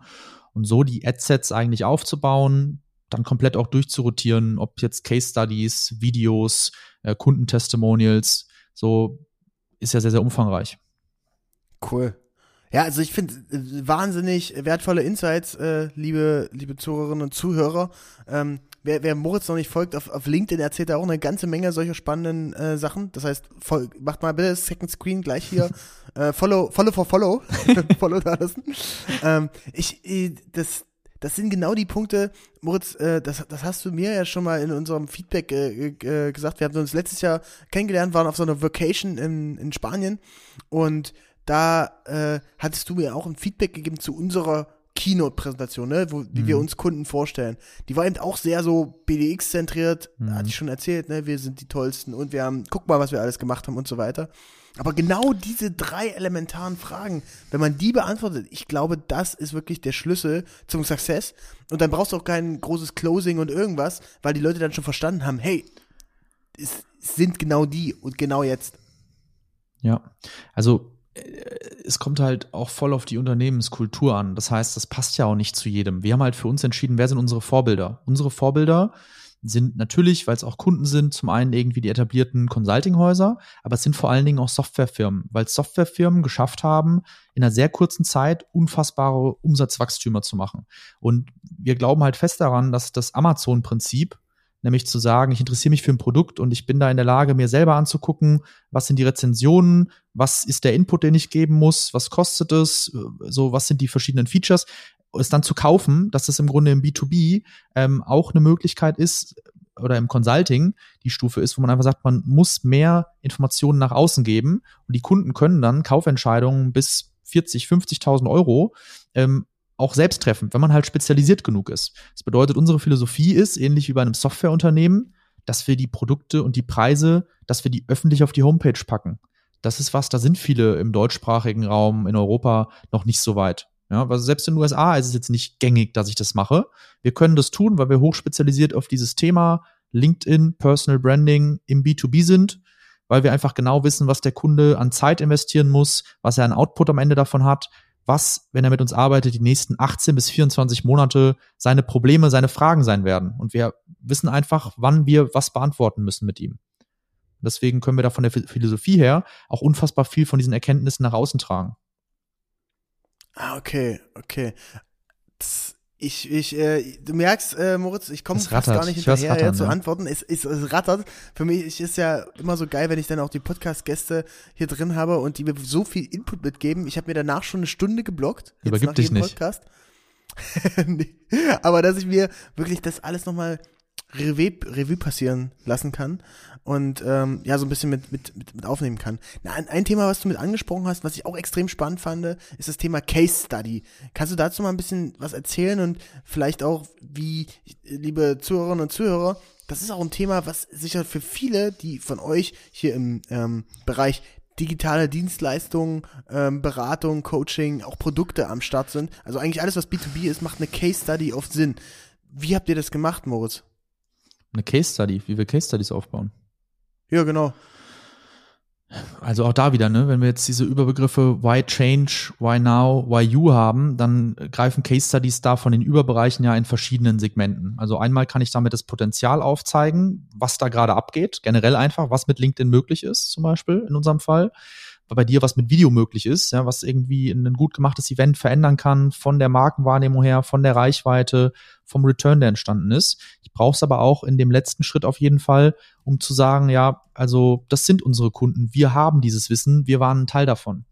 Und so die Adsets eigentlich aufzubauen, dann komplett auch durchzurotieren, ob jetzt Case Studies, Videos, äh, Kundentestimonials, so ist ja sehr, sehr umfangreich. Cool. Ja, also ich finde äh, wahnsinnig wertvolle Insights, äh, liebe, liebe Zuhörerinnen und Zuhörer. Ähm, wer, wer Moritz noch nicht folgt, auf, auf LinkedIn erzählt er auch eine ganze Menge solcher spannenden äh, Sachen. Das heißt, voll, macht mal bitte Second Screen gleich hier. äh, follow, follow for follow. follow da lassen. Ähm, ich, äh, das, das sind genau die Punkte, Moritz, äh, das, das hast du mir ja schon mal in unserem Feedback äh, äh, gesagt. Wir haben uns letztes Jahr kennengelernt, waren auf so einer Vacation in, in Spanien und da äh, hattest du mir auch ein Feedback gegeben zu unserer Keynote-Präsentation, ne, wo, die mhm. wir uns Kunden vorstellen. Die war eben auch sehr so BDX-zentriert, mhm. hatte ich schon erzählt, ne, wir sind die tollsten und wir haben, guck mal, was wir alles gemacht haben und so weiter. Aber genau diese drei elementaren Fragen, wenn man die beantwortet, ich glaube, das ist wirklich der Schlüssel zum Success. Und dann brauchst du auch kein großes Closing und irgendwas, weil die Leute dann schon verstanden haben, hey, es sind genau die und genau jetzt. Ja, also es kommt halt auch voll auf die Unternehmenskultur an. Das heißt, das passt ja auch nicht zu jedem. Wir haben halt für uns entschieden, wer sind unsere Vorbilder? Unsere Vorbilder sind natürlich, weil es auch Kunden sind, zum einen irgendwie die etablierten Consultinghäuser, aber es sind vor allen Dingen auch Softwarefirmen, weil Softwarefirmen geschafft haben, in einer sehr kurzen Zeit unfassbare Umsatzwachstümer zu machen. Und wir glauben halt fest daran, dass das Amazon-Prinzip nämlich zu sagen, ich interessiere mich für ein Produkt und ich bin da in der Lage, mir selber anzugucken, was sind die Rezensionen, was ist der Input, den ich geben muss, was kostet es, so was sind die verschiedenen Features. es dann zu kaufen, dass das im Grunde im B2B ähm, auch eine Möglichkeit ist, oder im Consulting die Stufe ist, wo man einfach sagt, man muss mehr Informationen nach außen geben und die Kunden können dann Kaufentscheidungen bis 40, 50.000 Euro ähm, auch selbst treffen, wenn man halt spezialisiert genug ist. Das bedeutet, unsere Philosophie ist, ähnlich wie bei einem Softwareunternehmen, dass wir die Produkte und die Preise, dass wir die öffentlich auf die Homepage packen. Das ist was, da sind viele im deutschsprachigen Raum in Europa noch nicht so weit. Ja, also selbst in den USA ist es jetzt nicht gängig, dass ich das mache. Wir können das tun, weil wir hochspezialisiert auf dieses Thema LinkedIn, Personal Branding im B2B sind, weil wir einfach genau wissen, was der Kunde an Zeit investieren muss, was er an Output am Ende davon hat, was, wenn er mit uns arbeitet, die nächsten 18 bis 24 Monate seine Probleme, seine Fragen sein werden. Und wir wissen einfach, wann wir was beantworten müssen mit ihm. Deswegen können wir da von der Philosophie her auch unfassbar viel von diesen Erkenntnissen nach außen tragen. Ah, okay, okay. Das, ich, ich, äh, du merkst, äh, Moritz, ich komme fast gar nicht hinterher rattern, zu ja. antworten. Es, es, es rattert. Für mich ist ja immer so geil, wenn ich dann auch die Podcast-Gäste hier drin habe und die mir so viel Input mitgeben. Ich habe mir danach schon eine Stunde geblockt. Übergib dich nicht. Podcast. nee. Aber dass ich mir wirklich das alles nochmal Revue, Revue passieren lassen kann und ähm, ja, so ein bisschen mit, mit, mit, mit aufnehmen kann. Na, ein, Thema, was du mit angesprochen hast, was ich auch extrem spannend fand, ist das Thema Case Study. Kannst du dazu mal ein bisschen was erzählen und vielleicht auch, wie, liebe Zuhörerinnen und Zuhörer, das ist auch ein Thema, was sicher für viele, die von euch hier im ähm, Bereich digitale Dienstleistungen, ähm, Beratung, Coaching, auch Produkte am Start sind. Also eigentlich alles, was B2B ist, macht eine Case Study oft Sinn. Wie habt ihr das gemacht, Moritz? Eine Case Study, wie wir Case Studies aufbauen. Ja, genau. Also auch da wieder, ne, wenn wir jetzt diese Überbegriffe Why Change, Why Now, Why You haben, dann greifen Case Studies da von den Überbereichen ja in verschiedenen Segmenten. Also einmal kann ich damit das Potenzial aufzeigen, was da gerade abgeht, generell einfach, was mit LinkedIn möglich ist, zum Beispiel in unserem Fall bei dir was mit Video möglich ist, ja, was irgendwie ein gut gemachtes Event verändern kann, von der Markenwahrnehmung her, von der Reichweite, vom Return, der entstanden ist. Ich brauche es aber auch in dem letzten Schritt auf jeden Fall, um zu sagen, ja, also das sind unsere Kunden, wir haben dieses Wissen, wir waren ein Teil davon.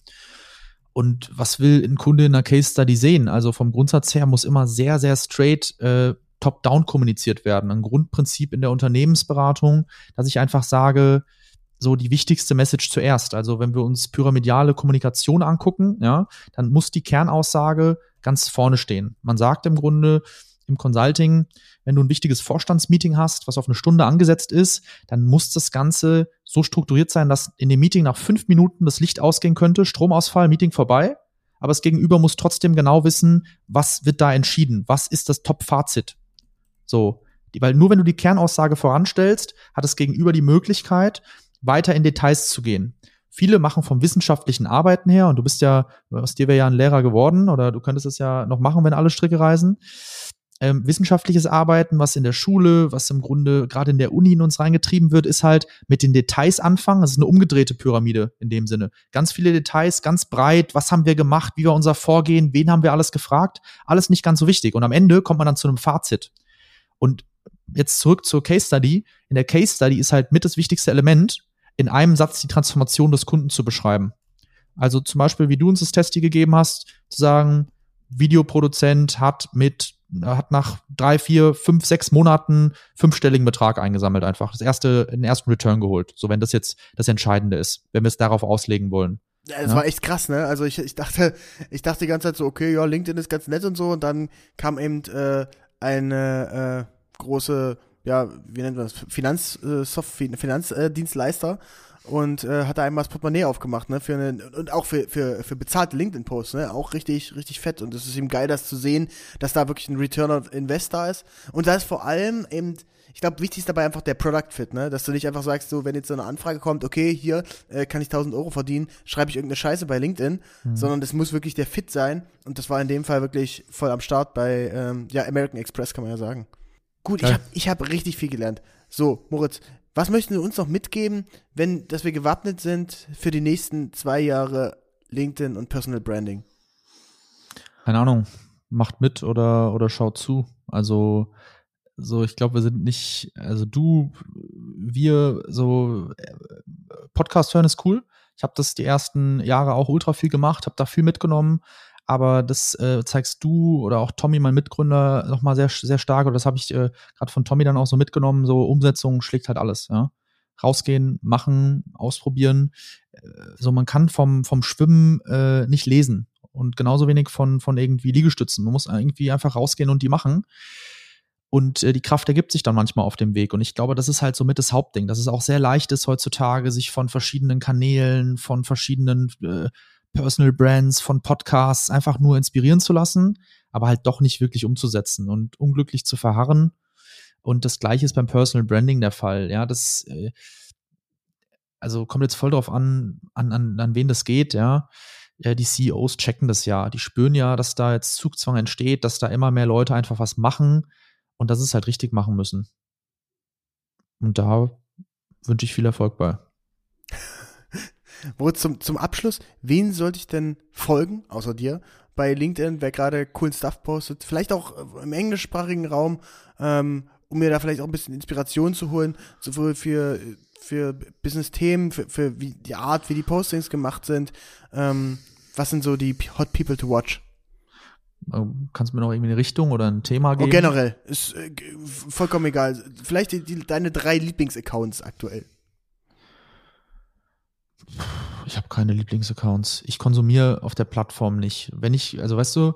Und was will ein Kunde in einer Case Study sehen? Also vom Grundsatz her muss immer sehr, sehr straight äh, top-down kommuniziert werden. Ein Grundprinzip in der Unternehmensberatung, dass ich einfach sage, so die wichtigste Message zuerst. Also wenn wir uns pyramidale Kommunikation angucken, ja, dann muss die Kernaussage ganz vorne stehen. Man sagt im Grunde im Consulting, wenn du ein wichtiges Vorstandsmeeting hast, was auf eine Stunde angesetzt ist, dann muss das Ganze so strukturiert sein, dass in dem Meeting nach fünf Minuten das Licht ausgehen könnte, Stromausfall, Meeting vorbei. Aber das Gegenüber muss trotzdem genau wissen, was wird da entschieden? Was ist das Top-Fazit? So. Weil nur wenn du die Kernaussage voranstellst, hat das Gegenüber die Möglichkeit, weiter in Details zu gehen. Viele machen vom wissenschaftlichen Arbeiten her, und du bist ja, aus dir wäre ja ein Lehrer geworden, oder du könntest es ja noch machen, wenn alle Stricke reisen. Ähm, wissenschaftliches Arbeiten, was in der Schule, was im Grunde gerade in der Uni in uns reingetrieben wird, ist halt mit den Details anfangen. Das ist eine umgedrehte Pyramide in dem Sinne. Ganz viele Details, ganz breit. Was haben wir gemacht? Wie war unser Vorgehen? Wen haben wir alles gefragt? Alles nicht ganz so wichtig. Und am Ende kommt man dann zu einem Fazit. Und jetzt zurück zur Case Study. In der Case Study ist halt mit das wichtigste Element, in einem Satz die Transformation des Kunden zu beschreiben. Also zum Beispiel, wie du uns das Testi gegeben hast, zu sagen, Videoproduzent hat mit, hat nach drei, vier, fünf, sechs Monaten fünfstelligen Betrag eingesammelt einfach. Das erste, den ersten Return geholt. So wenn das jetzt das Entscheidende ist, wenn wir es darauf auslegen wollen. Ja, es ja. war echt krass, ne? Also ich, ich dachte, ich dachte die ganze Zeit so, okay, ja, LinkedIn ist ganz nett und so, und dann kam eben äh, eine äh, große ja, wie nennt man das, Finanz, äh, Soft, Finanzdienstleister und äh, hat da einmal das Portemonnaie aufgemacht, ne, für eine, und auch für, für, für bezahlte LinkedIn-Posts, ne, auch richtig, richtig fett und es ist ihm geil, das zu sehen, dass da wirklich ein Return of Invest da ist und da ist vor allem eben, ich glaube, wichtig ist dabei einfach der Product Fit, ne, dass du nicht einfach sagst, so, wenn jetzt so eine Anfrage kommt, okay, hier äh, kann ich 1000 Euro verdienen, schreibe ich irgendeine Scheiße bei LinkedIn, mhm. sondern das muss wirklich der Fit sein und das war in dem Fall wirklich voll am Start bei, ähm, ja, American Express, kann man ja sagen. Gut, ich habe ich hab richtig viel gelernt. So, Moritz, was möchten Sie uns noch mitgeben, wenn, dass wir gewappnet sind für die nächsten zwei Jahre LinkedIn und Personal Branding? Keine Ahnung, macht mit oder, oder schaut zu. Also, so, ich glaube, wir sind nicht, also du, wir, so, Podcast hören ist cool. Ich habe das die ersten Jahre auch ultra viel gemacht, habe da viel mitgenommen. Aber das äh, zeigst du oder auch Tommy, mein Mitgründer, nochmal sehr, sehr stark. Und das habe ich äh, gerade von Tommy dann auch so mitgenommen. So Umsetzung schlägt halt alles, ja. Rausgehen, machen, ausprobieren. Äh, so, man kann vom, vom Schwimmen äh, nicht lesen. Und genauso wenig von, von irgendwie Liegestützen. Man muss irgendwie einfach rausgehen und die machen. Und äh, die Kraft ergibt sich dann manchmal auf dem Weg. Und ich glaube, das ist halt so mit das Hauptding, dass es auch sehr leicht ist heutzutage, sich von verschiedenen Kanälen, von verschiedenen äh, Personal Brands, von Podcasts einfach nur inspirieren zu lassen, aber halt doch nicht wirklich umzusetzen und unglücklich zu verharren. Und das gleiche ist beim Personal Branding der Fall. Ja, das, äh, also kommt jetzt voll drauf an, an, an, an wen das geht, ja. ja. Die CEOs checken das ja. Die spüren ja, dass da jetzt Zugzwang entsteht, dass da immer mehr Leute einfach was machen und dass es halt richtig machen müssen. Und da wünsche ich viel Erfolg bei. Wo zum, zum Abschluss, wen sollte ich denn folgen, außer dir, bei LinkedIn, wer gerade coolen Stuff postet, vielleicht auch im englischsprachigen Raum, ähm, um mir da vielleicht auch ein bisschen Inspiration zu holen, sowohl für, für Business-Themen, für, für wie die Art, wie die Postings gemacht sind. Ähm, was sind so die Hot People to Watch? Ähm, kannst du mir noch irgendwie eine Richtung oder ein Thema oh, geben? Oh, generell, ist äh, vollkommen egal. Vielleicht die, die, deine drei Lieblingsaccounts aktuell. Ich habe keine Lieblingsaccounts. Ich konsumiere auf der Plattform nicht. Wenn ich, also weißt du,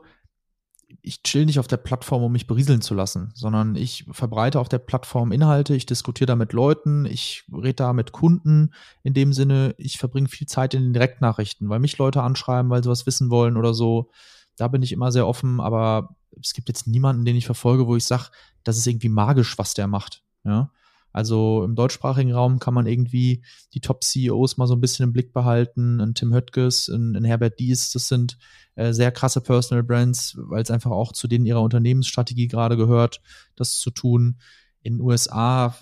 ich chill nicht auf der Plattform, um mich berieseln zu lassen, sondern ich verbreite auf der Plattform Inhalte, ich diskutiere da mit Leuten, ich rede da mit Kunden. In dem Sinne, ich verbringe viel Zeit in den Direktnachrichten, weil mich Leute anschreiben, weil sie was wissen wollen oder so. Da bin ich immer sehr offen, aber es gibt jetzt niemanden, den ich verfolge, wo ich sage, das ist irgendwie magisch, was der macht. Ja. Also im deutschsprachigen Raum kann man irgendwie die Top-CEOs mal so ein bisschen im Blick behalten. Ein Tim Höttges, ein Herbert Dies, das sind äh, sehr krasse Personal Brands, weil es einfach auch zu denen ihrer Unternehmensstrategie gerade gehört, das zu tun. In den USA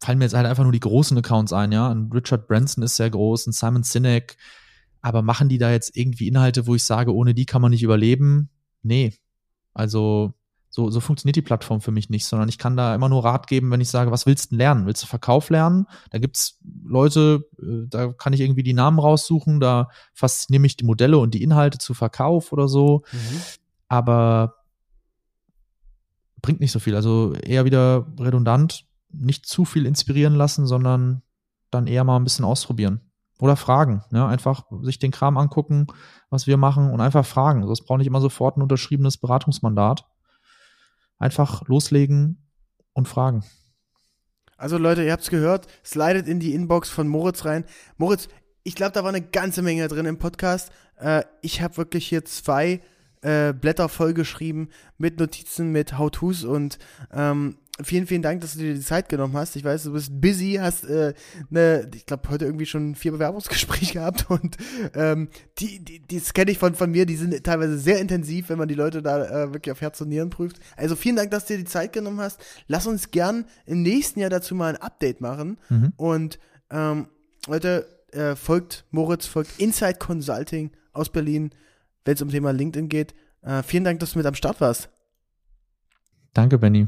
fallen mir jetzt halt einfach nur die großen Accounts ein, ja. Ein Richard Branson ist sehr groß, ein Simon Sinek. Aber machen die da jetzt irgendwie Inhalte, wo ich sage, ohne die kann man nicht überleben? Nee. Also so, so funktioniert die Plattform für mich nicht, sondern ich kann da immer nur Rat geben, wenn ich sage, was willst du lernen? Willst du Verkauf lernen? Da gibt's Leute, äh, da kann ich irgendwie die Namen raussuchen, da faszinieren mich die Modelle und die Inhalte zu Verkauf oder so. Mhm. Aber bringt nicht so viel. Also eher wieder redundant, nicht zu viel inspirieren lassen, sondern dann eher mal ein bisschen ausprobieren. Oder fragen. Ja, einfach sich den Kram angucken, was wir machen und einfach fragen. Also es braucht nicht immer sofort ein unterschriebenes Beratungsmandat einfach loslegen und fragen. Also Leute, ihr habt's gehört, slidet in die Inbox von Moritz rein. Moritz, ich glaube, da war eine ganze Menge drin im Podcast. Äh, ich habe wirklich hier zwei äh, Blätter vollgeschrieben mit Notizen, mit How-Tos und ähm, vielen, vielen Dank, dass du dir die Zeit genommen hast. Ich weiß, du bist busy, hast äh, ne, ich glaube, heute irgendwie schon vier Bewerbungsgespräche gehabt und ähm, die, die, die kenne ich von, von mir, die sind teilweise sehr intensiv, wenn man die Leute da äh, wirklich auf Herz und Nieren prüft. Also vielen Dank, dass du dir die Zeit genommen hast. Lass uns gern im nächsten Jahr dazu mal ein Update machen. Mhm. Und ähm, Leute, äh, folgt Moritz, folgt Inside Consulting aus Berlin, wenn es um Thema LinkedIn geht. Äh, vielen Dank, dass du mit am Start warst. Danke, Benny.